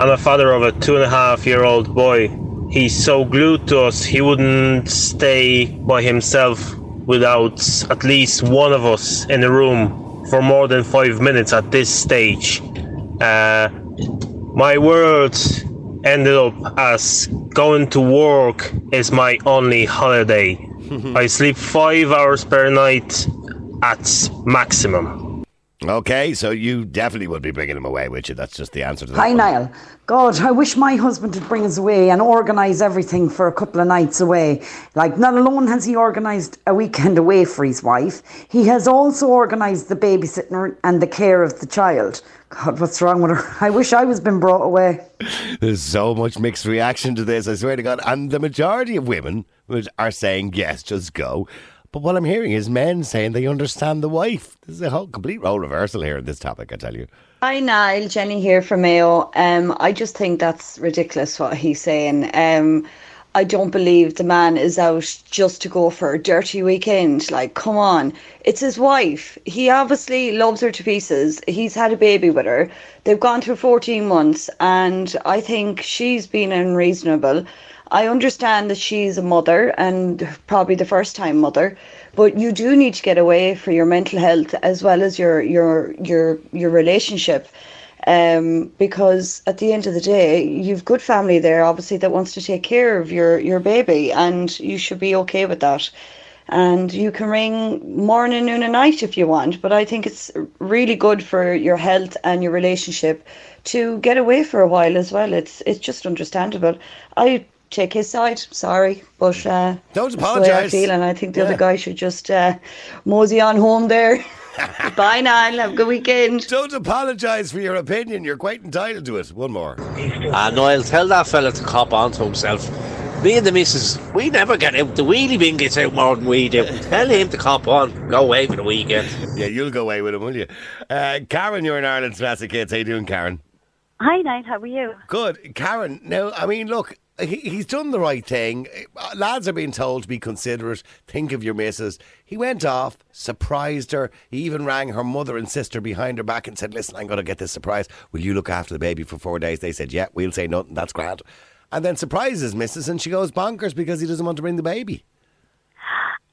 Speaker 20: I'm a father of a two and a half year old boy. He's so glued to us, he wouldn't stay by himself without at least one of us in the room for more than five minutes at this stage. Uh, my world ended up as going to work is my only holiday. I sleep five hours per night at maximum.
Speaker 3: Okay, so you definitely would be bringing him away with you. That's just the answer to that.
Speaker 21: Hi,
Speaker 3: one.
Speaker 21: Niall. God, I wish my husband would bring us away and organise everything for a couple of nights away. Like, not alone has he organised a weekend away for his wife, he has also organised the babysitting and the care of the child. God, what's wrong with her? I wish I was been brought away.
Speaker 3: There's so much mixed reaction to this, I swear to God. And the majority of women are saying, yes, just go. But what I'm hearing is men saying they understand the wife. This is a whole complete role reversal here in this topic, I tell you.
Speaker 22: Hi, Niall. Jenny here from Mayo. Um, I just think that's ridiculous what he's saying. Um, I don't believe the man is out just to go for a dirty weekend. Like, come on. It's his wife. He obviously loves her to pieces. He's had a baby with her. They've gone through 14 months, and I think she's been unreasonable. I understand that she's a mother and probably the first time mother, but you do need to get away for your mental health as well as your your your your relationship. Um, because at the end of the day, you've good family there, obviously, that wants to take care of your your baby, and you should be okay with that. And you can ring morning, noon, and night if you want, but I think it's really good for your health and your relationship to get away for a while as well. It's it's just understandable. I take his side, sorry, but uh,
Speaker 3: Don't
Speaker 22: that's the way I
Speaker 3: apologise.
Speaker 22: feel, and I think the
Speaker 3: Yeah.
Speaker 22: other guy should just uh, mosey on home there. Bye, Niall. Have a good weekend.
Speaker 3: Don't apologise for your opinion. You're quite entitled to it. One more.
Speaker 23: Ah, Niall, tell that fella to cop on to himself. Me and the missus, we never get out. The wheelie bin gets out more than we do. Tell him to cop on. Go away for the weekend.
Speaker 3: Yeah, you'll go away with him, will you? Uh, Karen, you're in Ireland's Classic Hits. How you doing, Karen?
Speaker 24: Hi, Niall. How are you?
Speaker 3: Good. Karen, now, I mean, look, he, he's done the right thing. Uh, Lads are being told to be considerate. Think of your missus. He went off, surprised her. He even rang her mother and sister behind her back and said, Listen, I'm going to get this surprise. Will you look after the baby for four days? They said, Yeah, we'll say nothing. That's grand. And then surprises missus and she goes bonkers because he doesn't want to bring the baby.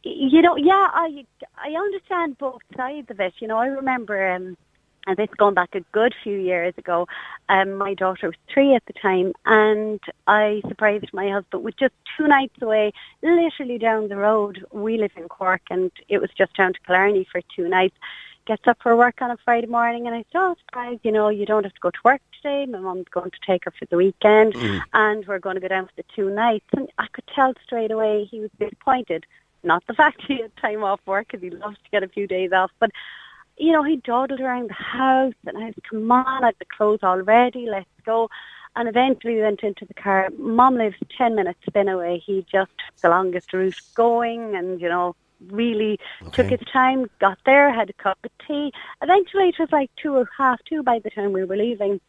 Speaker 24: You know, yeah, I I understand both sides of it. You know, I remember, um, and this going back a good few years ago. Um, my daughter was three at the time, and I surprised my husband with just two nights away, literally down the road. We live in Cork, and it was just down to Killarney for two nights. Gets up for work on a Friday morning, and I said, "Oh, surprise! You know, you don't have to go to work today. My mum's going to take her for the weekend,
Speaker 25: Mm.
Speaker 24: and we're going to go down for the two nights." And I could tell straight away he was disappointed. Not the fact he had time off work because he loves to get a few days off, but you know, he dawdled around the house and I said, come on, I've the clothes all ready, let's go. And eventually we went into the car. Mom lives 10 minutes spin away. He just took the longest route going and, you know, really took his time, got there, had a cup of tea. Eventually it was like two or half two by the time we were leaving.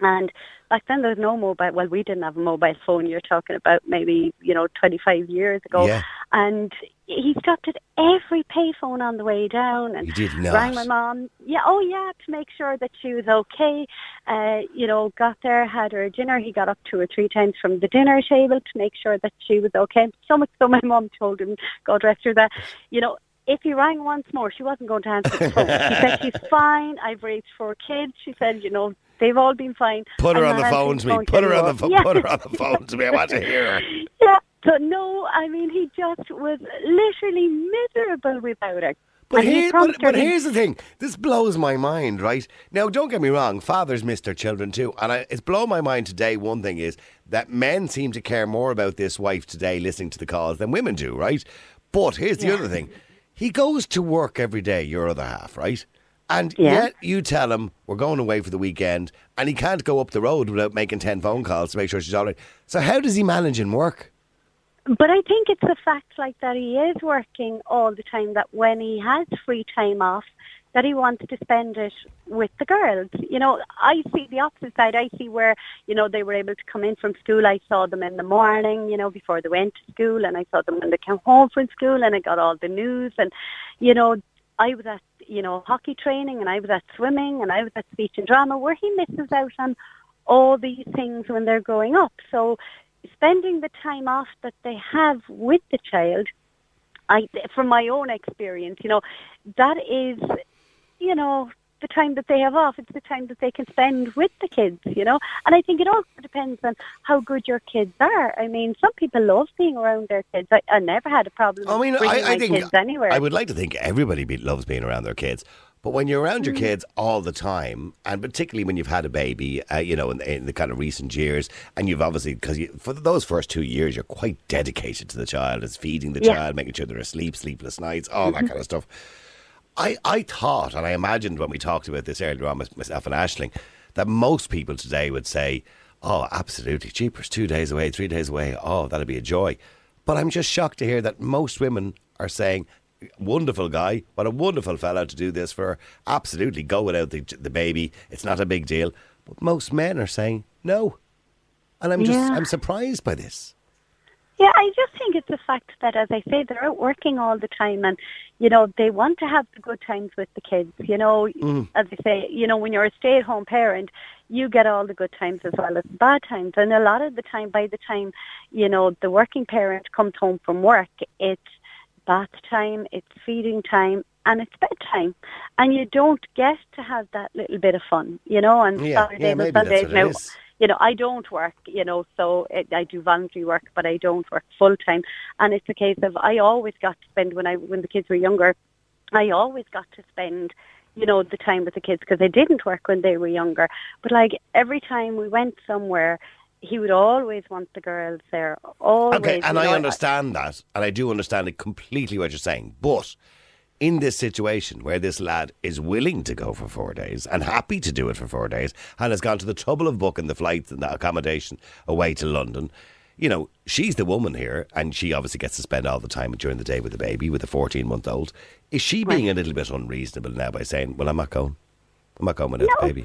Speaker 24: And back then there was no mobile. Well, we didn't have a mobile phone. You're talking about maybe, you know, 25 years ago.
Speaker 3: Yeah.
Speaker 24: And he stopped at every payphone on the way down and
Speaker 3: He did not.
Speaker 24: rang my mom. Yeah, oh yeah, to make sure that she was okay. Uh, you know, got there, had her dinner. He got up two or three times from the dinner table to make sure that she was okay. So much so my mom told him, God rest her, that, you know, if he rang once more, she wasn't going to answer the phone. She said, she's fine. I've raised four kids. She said, you know, they've all been fine.
Speaker 3: Put her on the
Speaker 24: not
Speaker 3: phone to me. Put her on the
Speaker 24: anymore."
Speaker 3: phone.
Speaker 24: Yeah.
Speaker 3: Put her on the phone to me. I want to hear her.
Speaker 24: Yeah. So no, I mean he just was literally miserable without her.
Speaker 3: But,
Speaker 24: And he
Speaker 3: here, but, but here's the thing. This blows my mind, right? Now, don't get me wrong. Fathers miss their children too. And I, it's blown my mind today. One thing is that men seem to care more about this wife today listening to the calls than women do, right? But here's the
Speaker 24: Yeah.
Speaker 3: other thing. He goes to work every day, your other half, right? And
Speaker 24: Yeah.
Speaker 3: yet you tell him we're going away for the weekend and he can't go up the road without making 10 phone calls to make sure she's all right. So how does he manage and work?
Speaker 24: But I think it's a fact like that he is working all the time. That when he has free time off, that he wants to spend it with the girls. You know, I see the opposite side. I see where, you know, they were able to come in from school. I saw them in the morning, you know, before they went to school and I saw them when they came home from school and I got all the news and, you know, I was at, you know, hockey training and I was at swimming and I was at speech and drama where he misses out on all these things when they're growing up. So spending the time off that they have with the child, I, from my own experience, you know, that is, you know, the time that they have off. It's the time that they can spend with the kids, you know. And I think it also depends on how good your kids are. I mean, some people love being around their kids. I, I never had a problem.
Speaker 3: I mean, I, I think
Speaker 24: kids anywhere.
Speaker 3: I would like to think everybody be, loves being around their kids. But when you're around your
Speaker 24: Mm.
Speaker 3: kids all the time, and particularly when you've had a baby, uh, you know, in, in the kind of recent years, and you've obviously, because you, for those first two years, you're quite dedicated to the child, it's feeding the
Speaker 24: Yeah.
Speaker 3: child, making sure they're asleep, sleepless nights, all that
Speaker 24: Mhm.
Speaker 3: kind of stuff. I, I thought, and I imagined when we talked about this earlier on, with myself and Ashling, that most people today would say, oh, absolutely, cheapers, two days away, three days away, oh, that'd be a joy. But I'm just shocked to hear that most women are saying, wonderful guy, what a wonderful fellow to do this for. Absolutely, go without the, the baby, it's not a big deal. But most men are saying no. And I'm just,
Speaker 24: Yeah.
Speaker 3: I'm surprised by this.
Speaker 24: Yeah, I just think it's the fact that, as I say, they're out working all the time, and you know they want to have the good times with the kids. You know,
Speaker 3: Mm.
Speaker 24: as I say, you know when you're a stay-at-home parent, you get all the good times as well as the bad times. And a lot of the time, by the time you know the working parent comes home from work, it's bath time, it's feeding time, and it's bedtime, and you don't get to have that little bit of fun. You know, on
Speaker 3: Yeah,
Speaker 24: Saturdays
Speaker 3: yeah,
Speaker 24: and Sundays now. You know, I don't work, you know, so it, I do voluntary work, but I don't work full time. And it's a case of I always got to spend when I when the kids were younger, I always got to spend, you know, the time with the kids because I didn't work when they were younger. But like every time we went somewhere, he would always want the girls there. Always.
Speaker 3: Okay, and I understand that, and I do understand it completely what you're saying. But in this situation where this lad is willing to go for four days and happy to do it for four days and has gone to the trouble of booking the flights and the accommodation away to London, you know, she's the woman here and she obviously gets to spend all the time during the day with the baby, with a 14 month old. Is she being a little bit unreasonable now by saying, well, I'm not going? I'm not going without the baby.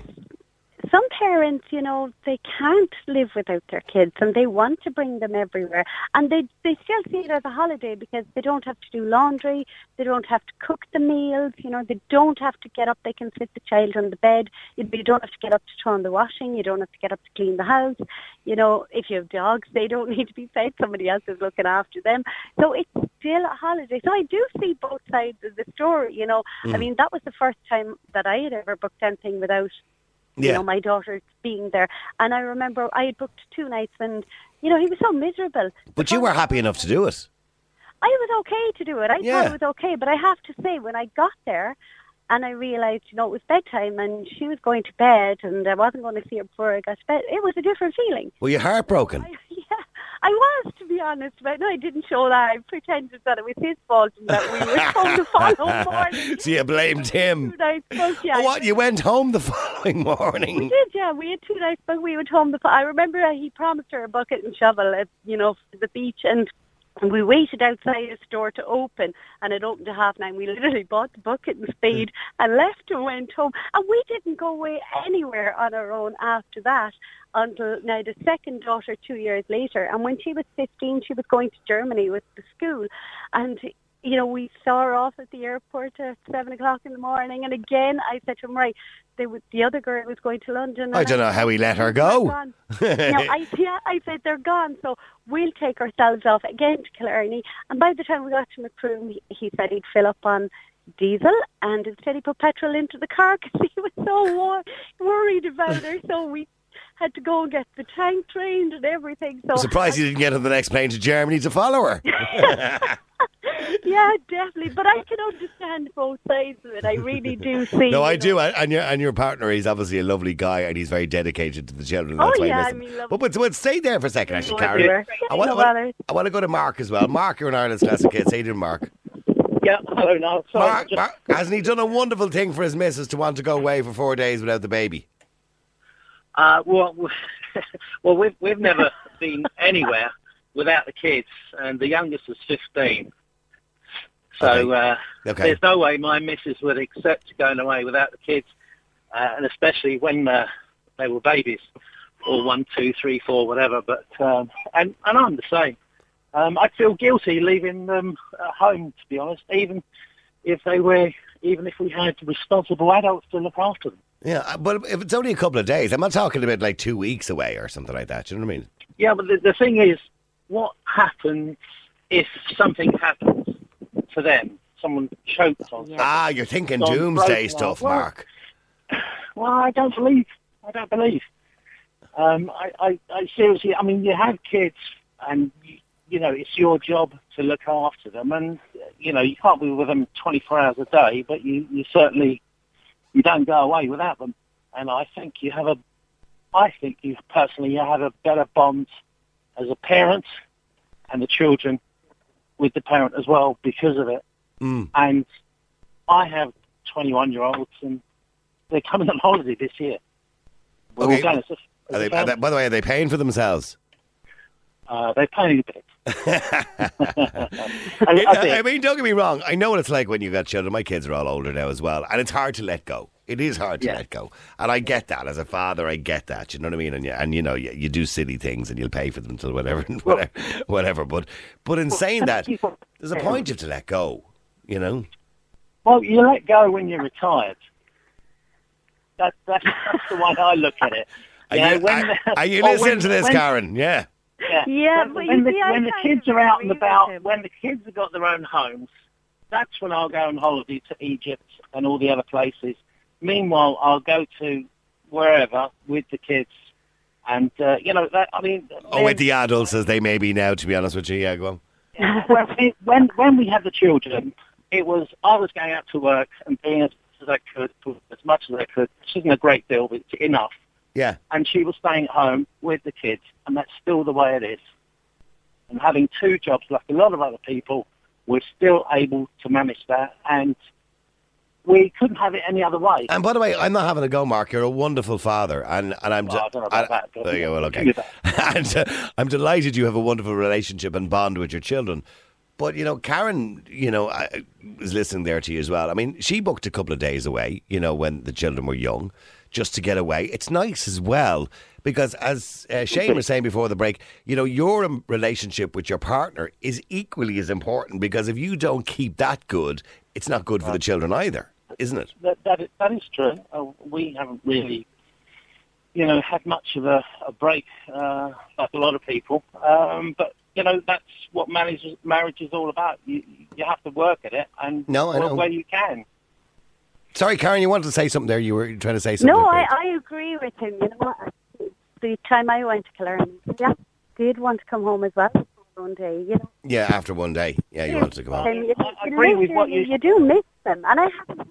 Speaker 24: Some parents, you know, they can't live without their kids and they want to bring them everywhere. And they they still see it as a holiday because they don't have to do laundry, they don't have to cook the meals, you know, they don't have to get up, they can sit the child on the bed. You you don't have to get up to turn the washing, you don't have to get up to clean the house. You know, if you have dogs, they don't need to be fed, somebody else is looking after them. So it's still a holiday. So I do see both sides of the story, you know. I
Speaker 3: Mm.
Speaker 24: mean, that was the first time that I had ever booked anything without you know, my daughter being there. And I remember I had booked two nights and, you know, he was so miserable.
Speaker 3: But you were happy enough to do it.
Speaker 24: I was okay to do it. I
Speaker 3: Yeah.
Speaker 24: thought it was okay. But I have to say, when I got there and I realised, you know, it was bedtime and she was going to bed and I wasn't going to see her before I got to bed, it was a different feeling.
Speaker 3: Were you heartbroken?
Speaker 24: I was, to be honest, but no, I didn't show that. I pretended that it was his fault and that we were home the following morning.
Speaker 3: so you blamed him.
Speaker 24: Two nights booked, yeah.
Speaker 3: Oh, what? You went home the following morning?
Speaker 24: We did, yeah. We had two nights, but we went home. The, I remember uh, he promised her a bucket and shovel at, you know, the beach, and and we waited outside his store to open, and it opened at half nine. We literally bought the bucket and spade and left and went home, and we didn't go away anywhere on our own after that until now the second daughter two years later. And when she was fifteen, she was going to Germany with the school, and you know, we saw her off at the airport at seven o'clock in the morning. And again, I said to him, right, they would, the other girl was going to London.
Speaker 3: I don't know how he let her go.
Speaker 24: no, I, yeah, I said they're gone, so we'll take ourselves off again to Killarney. And by the time we got to Macroom, he, he said he'd fill up on diesel, and instead he put petrol into the car because he was so wor- worried about her. So we had to go and get the tank trained and everything. So
Speaker 3: I'm surprised you didn't get on the next plane to Germany to follow her.
Speaker 24: yeah, definitely. But I can understand both sides of it. I really do see.
Speaker 3: no, I
Speaker 24: know.
Speaker 3: do. And and your and your partner, he's obviously a lovely guy, and he's very dedicated to the children.
Speaker 24: Oh,
Speaker 3: That's why
Speaker 24: yeah,
Speaker 3: I miss
Speaker 24: I mean, love-
Speaker 3: but, but but stay there for a second, actually,
Speaker 24: Go
Speaker 3: Karen. I want, I, want. I want to go to Mark as well. Mark, you're in Ireland's Classic Hits. How you doing, Mark?
Speaker 26: Yeah, hello now. Sorry,
Speaker 3: Mark,
Speaker 26: just-
Speaker 3: Mark, hasn't he done a wonderful thing for his missus to want to go away for four days without the baby?
Speaker 26: Uh, well, well, we've we've never been anywhere without the kids, and the youngest is fifteen. So uh,
Speaker 3: Okay.
Speaker 26: there's no way my missus would accept going away without the kids, uh, and especially when uh, they were babies, or one, two, three, four, whatever. But um, and and I'm the same. Um, I'd feel guilty leaving them at home, to be honest, even if they were, even if we had responsible adults to look after them.
Speaker 3: Yeah, uh, but if it's only a couple of days, I'm not talking about like two weeks away or something like that. Do You know what I mean?
Speaker 26: Yeah, but the, the thing is, what happens if something happens to them? Someone chokes on something.
Speaker 3: Ah, you're thinking
Speaker 26: Gone
Speaker 3: doomsday stuff,
Speaker 26: well,
Speaker 3: Mark.
Speaker 26: Well, I don't believe. I don't believe. Um, I, I, I seriously. I mean, you have kids, and you, you know it's your job to look after them, and you know you can't be with them 24 hours a day, but you, you certainly you don't go away without them. And I think you have a. I think you personally you have a better bond as a parent and the children with the parent as well because of it.
Speaker 3: Mm.
Speaker 26: And I have 21 year olds and they're coming on holiday this year. We're all
Speaker 3: Okay.
Speaker 26: going as a, as
Speaker 3: they, are they- by the way, are they paying for themselves?
Speaker 26: Uh, they're a bit.
Speaker 3: I,
Speaker 26: I
Speaker 3: I mean, don't get me wrong. I know what it's like when you got children. My kids are all older now as well, and it's hard to let go. It is hard to
Speaker 26: Yeah.
Speaker 3: let go, and I get that as a father. I get that. You know what I mean? And you, and you know, you, you do silly things, and you'll pay for them till whatever, whatever, whatever. But, but in saying that, there's a point you have to let go. You know?
Speaker 26: Well, you let go when you're retired. That, that's, that's the way I look at it.
Speaker 3: Are you,
Speaker 26: when
Speaker 3: are,
Speaker 26: the-
Speaker 3: are you listening
Speaker 26: when-
Speaker 3: to this,
Speaker 26: when-
Speaker 3: Karen? Yeah.
Speaker 26: Yeah,
Speaker 24: Yeah,
Speaker 26: when,
Speaker 24: but
Speaker 26: when
Speaker 24: you
Speaker 26: the,
Speaker 24: see,
Speaker 26: when the kids are out and about,
Speaker 24: him.
Speaker 26: when the kids have got their own homes, that's when I'll go on holiday to Egypt and all the other places. Meanwhile, I'll go to wherever with the kids, and uh, you know that. I mean,
Speaker 3: Oh, with the adults as they may be now. To be honest with you, yeah, go on.
Speaker 26: when, it- when when we had the children, it was I was going out to work and being as much as I could, as much as I could. Which isn't a great deal, but it's enough.
Speaker 3: Yeah.
Speaker 26: And she was staying at home with the kids, and that's still the way it is. And having two jobs, like a lot of other people, we're still able to manage that, and we couldn't have it any other way.
Speaker 3: And by the way, I'm not having a go, Mark. You're a wonderful father, and, and I'm.
Speaker 26: Well, I don't know about that, but-
Speaker 3: yeah, well, okay.
Speaker 26: Give me that.
Speaker 3: and uh, I'm delighted you have a wonderful relationship and bond with your children. But you know, Karen, you know, I was listening there to you as well. I mean, she booked a couple of days away. You know, when the children were young, just to get away. It's nice as well because, as uh, Shane was saying before the break, you know, your um, relationship with your partner is equally as important because if you don't keep that good, it's not good for the children either, isn't it?
Speaker 26: That that is, that is true. Uh, we haven't really, you know, had much of a, a break uh, like a lot of people. Um, but you know, that's what marriage marriage is all about. You you have to work at it and
Speaker 3: No, I
Speaker 26: work where you can.
Speaker 3: Sorry, Karen, you wanted to say something there. You were trying to say something.
Speaker 24: No. I, I agree with him. You know what? The time I went to Killarney, yeah, did want to come home as well one day. You know,
Speaker 3: Yeah, after one day. Yeah, you wanted to come home.
Speaker 24: and you,
Speaker 26: I
Speaker 24: you
Speaker 26: agree with what
Speaker 24: you,
Speaker 26: you-
Speaker 24: you do miss them, and I haven't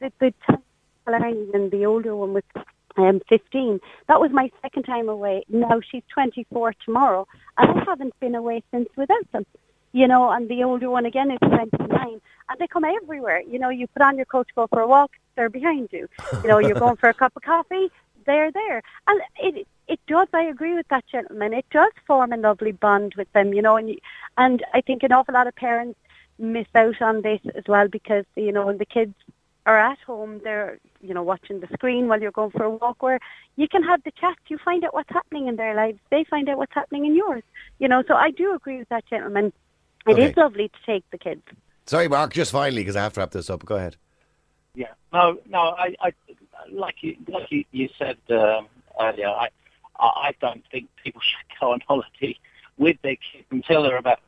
Speaker 24: the, the time Killarney and the older one was um, 15. That was my second time away. Now she's 24 tomorrow, and I haven't been away since without them. You know, and the older one again is 29, and they come everywhere. You know, you put on your coat to go for a walk, they're behind you. You know, you're going for a cup of coffee, they're there. And it it does. I agree with that gentleman. It does form a lovely bond with them. You know, and and I think an awful lot of parents miss out on this as well because you know when the kids are at home, they're you know watching the screen while you're going for a walk, where you can have the chat. You find out what's happening in their lives. They find out what's happening in yours. You know, so I do agree with that gentleman. It is
Speaker 3: Okay.
Speaker 24: lovely to take the kids.
Speaker 3: Sorry, Mark, just finally, because I have to wrap this up. Go ahead.
Speaker 26: Yeah. No, no. I, I like you, like you, you said um, earlier. I, I I don't think people should go on holiday with their kids until they're about.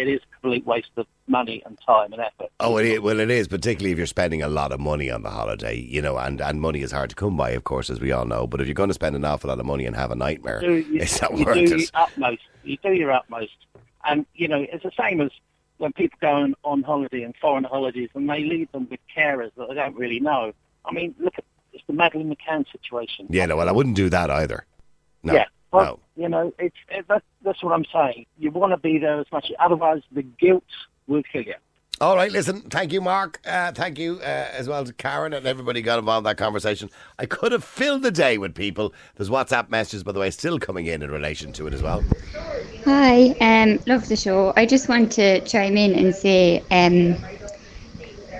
Speaker 26: It's, a complete waste of money and time and effort.
Speaker 3: Oh, it is, well, it is, particularly if you're spending a lot of money on the holiday, you know, and, and money is hard to come by, of course, as we all know. But if you're going to spend an awful lot of money and have a nightmare,
Speaker 26: do, you,
Speaker 3: it's not
Speaker 26: you
Speaker 3: worth
Speaker 26: do
Speaker 3: it.
Speaker 26: your utmost. You do your utmost, and you know it's the same as when people go on, on holiday and foreign holidays, and they leave them with carers that they don't really know. I mean, look at it's the Madeleine McCann situation.
Speaker 3: Yeah, no, well, I wouldn't do that either. No,
Speaker 26: yeah, well,
Speaker 3: no.
Speaker 26: you know, it's it, that, that's what I'm saying. You want to be there as much, otherwise the guilt will kill you.
Speaker 3: All right, listen, thank you, Mark. Uh, thank you uh, as well to Karen and everybody got involved in that conversation. I could have filled the day with people. There's WhatsApp messages, by the way, still coming in in relation to it as well.
Speaker 27: Hi, um, love the show. I just want to chime in and say um,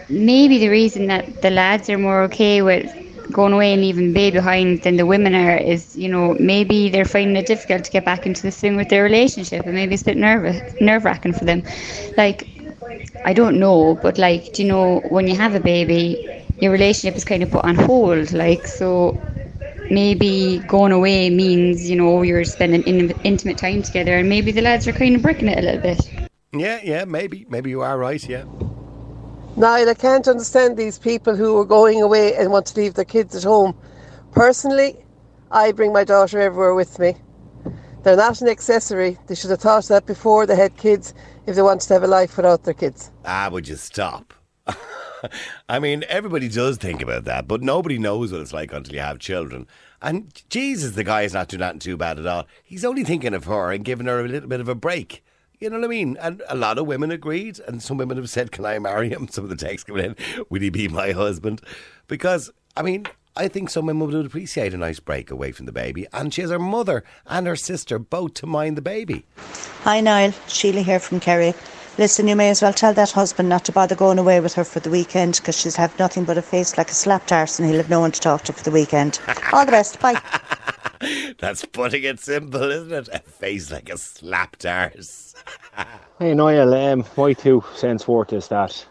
Speaker 27: maybe the reason that the lads are more okay with going away and leaving baby behind than the women are is, you know, maybe they're finding it difficult to get back into the swing with their relationship and maybe it's a bit nerve wracking for them. Like, I don't know, but like, do you know, when you have a baby, your relationship is kind of put on hold. Like, so maybe going away means, you know, you're spending in, intimate time together and maybe the lads are kind of breaking it a little bit.
Speaker 3: Yeah, yeah, maybe. Maybe you are right, yeah.
Speaker 28: Niall, I can't understand these people who are going away and want to leave their kids at home. Personally, I bring my daughter everywhere with me. They're not an accessory. They should have thought that before they had kids if they wanted to have a life without their kids.
Speaker 3: Ah, would you stop? I mean, everybody does think about that, but nobody knows what it's like until you have children. And Jesus, the guy is not doing that too bad at all. He's only thinking of her and giving her a little bit of a break. You know what I mean? And a lot of women agreed, and some women have said, "Can I marry him?" Some of the texts coming in, "Will he be my husband?" Because I mean, I think some women would appreciate a nice break away from the baby, and she has her mother and her sister both to mind the baby.
Speaker 29: Hi Niall, Sheila here from Kerry. Listen, you may as well tell that husband not to bother going away with her for the weekend because she'll have nothing but a face like a slapped arse and he'll have no one to talk to for the weekend. All the best. Bye.
Speaker 3: That's putting it simple, isn't it? A face like a slapped arse.
Speaker 30: Hey Niall, um, my two cents worth is that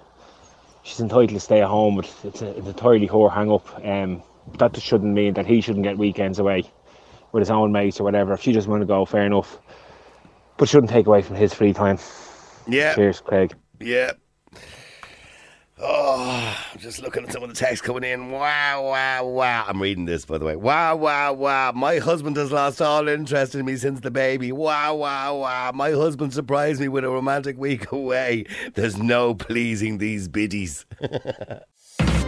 Speaker 30: she's entitled to stay at home, but it's, a, it's entirely her hang up. Um, that just shouldn't mean that he shouldn't get weekends away with his own mates or whatever. If she doesn't want to go, fair enough. But shouldn't take away from his free time.
Speaker 3: Yeah.
Speaker 30: Cheers, Craig.
Speaker 3: Yeah. Oh, I'm just looking at some of the text coming in. Wow, wow, wow. I'm reading this, by the way. Wow, wow, wow. My husband has lost all interest in me since the baby. Wow, wow, wow. My husband surprised me with a romantic week away. There's no pleasing these biddies.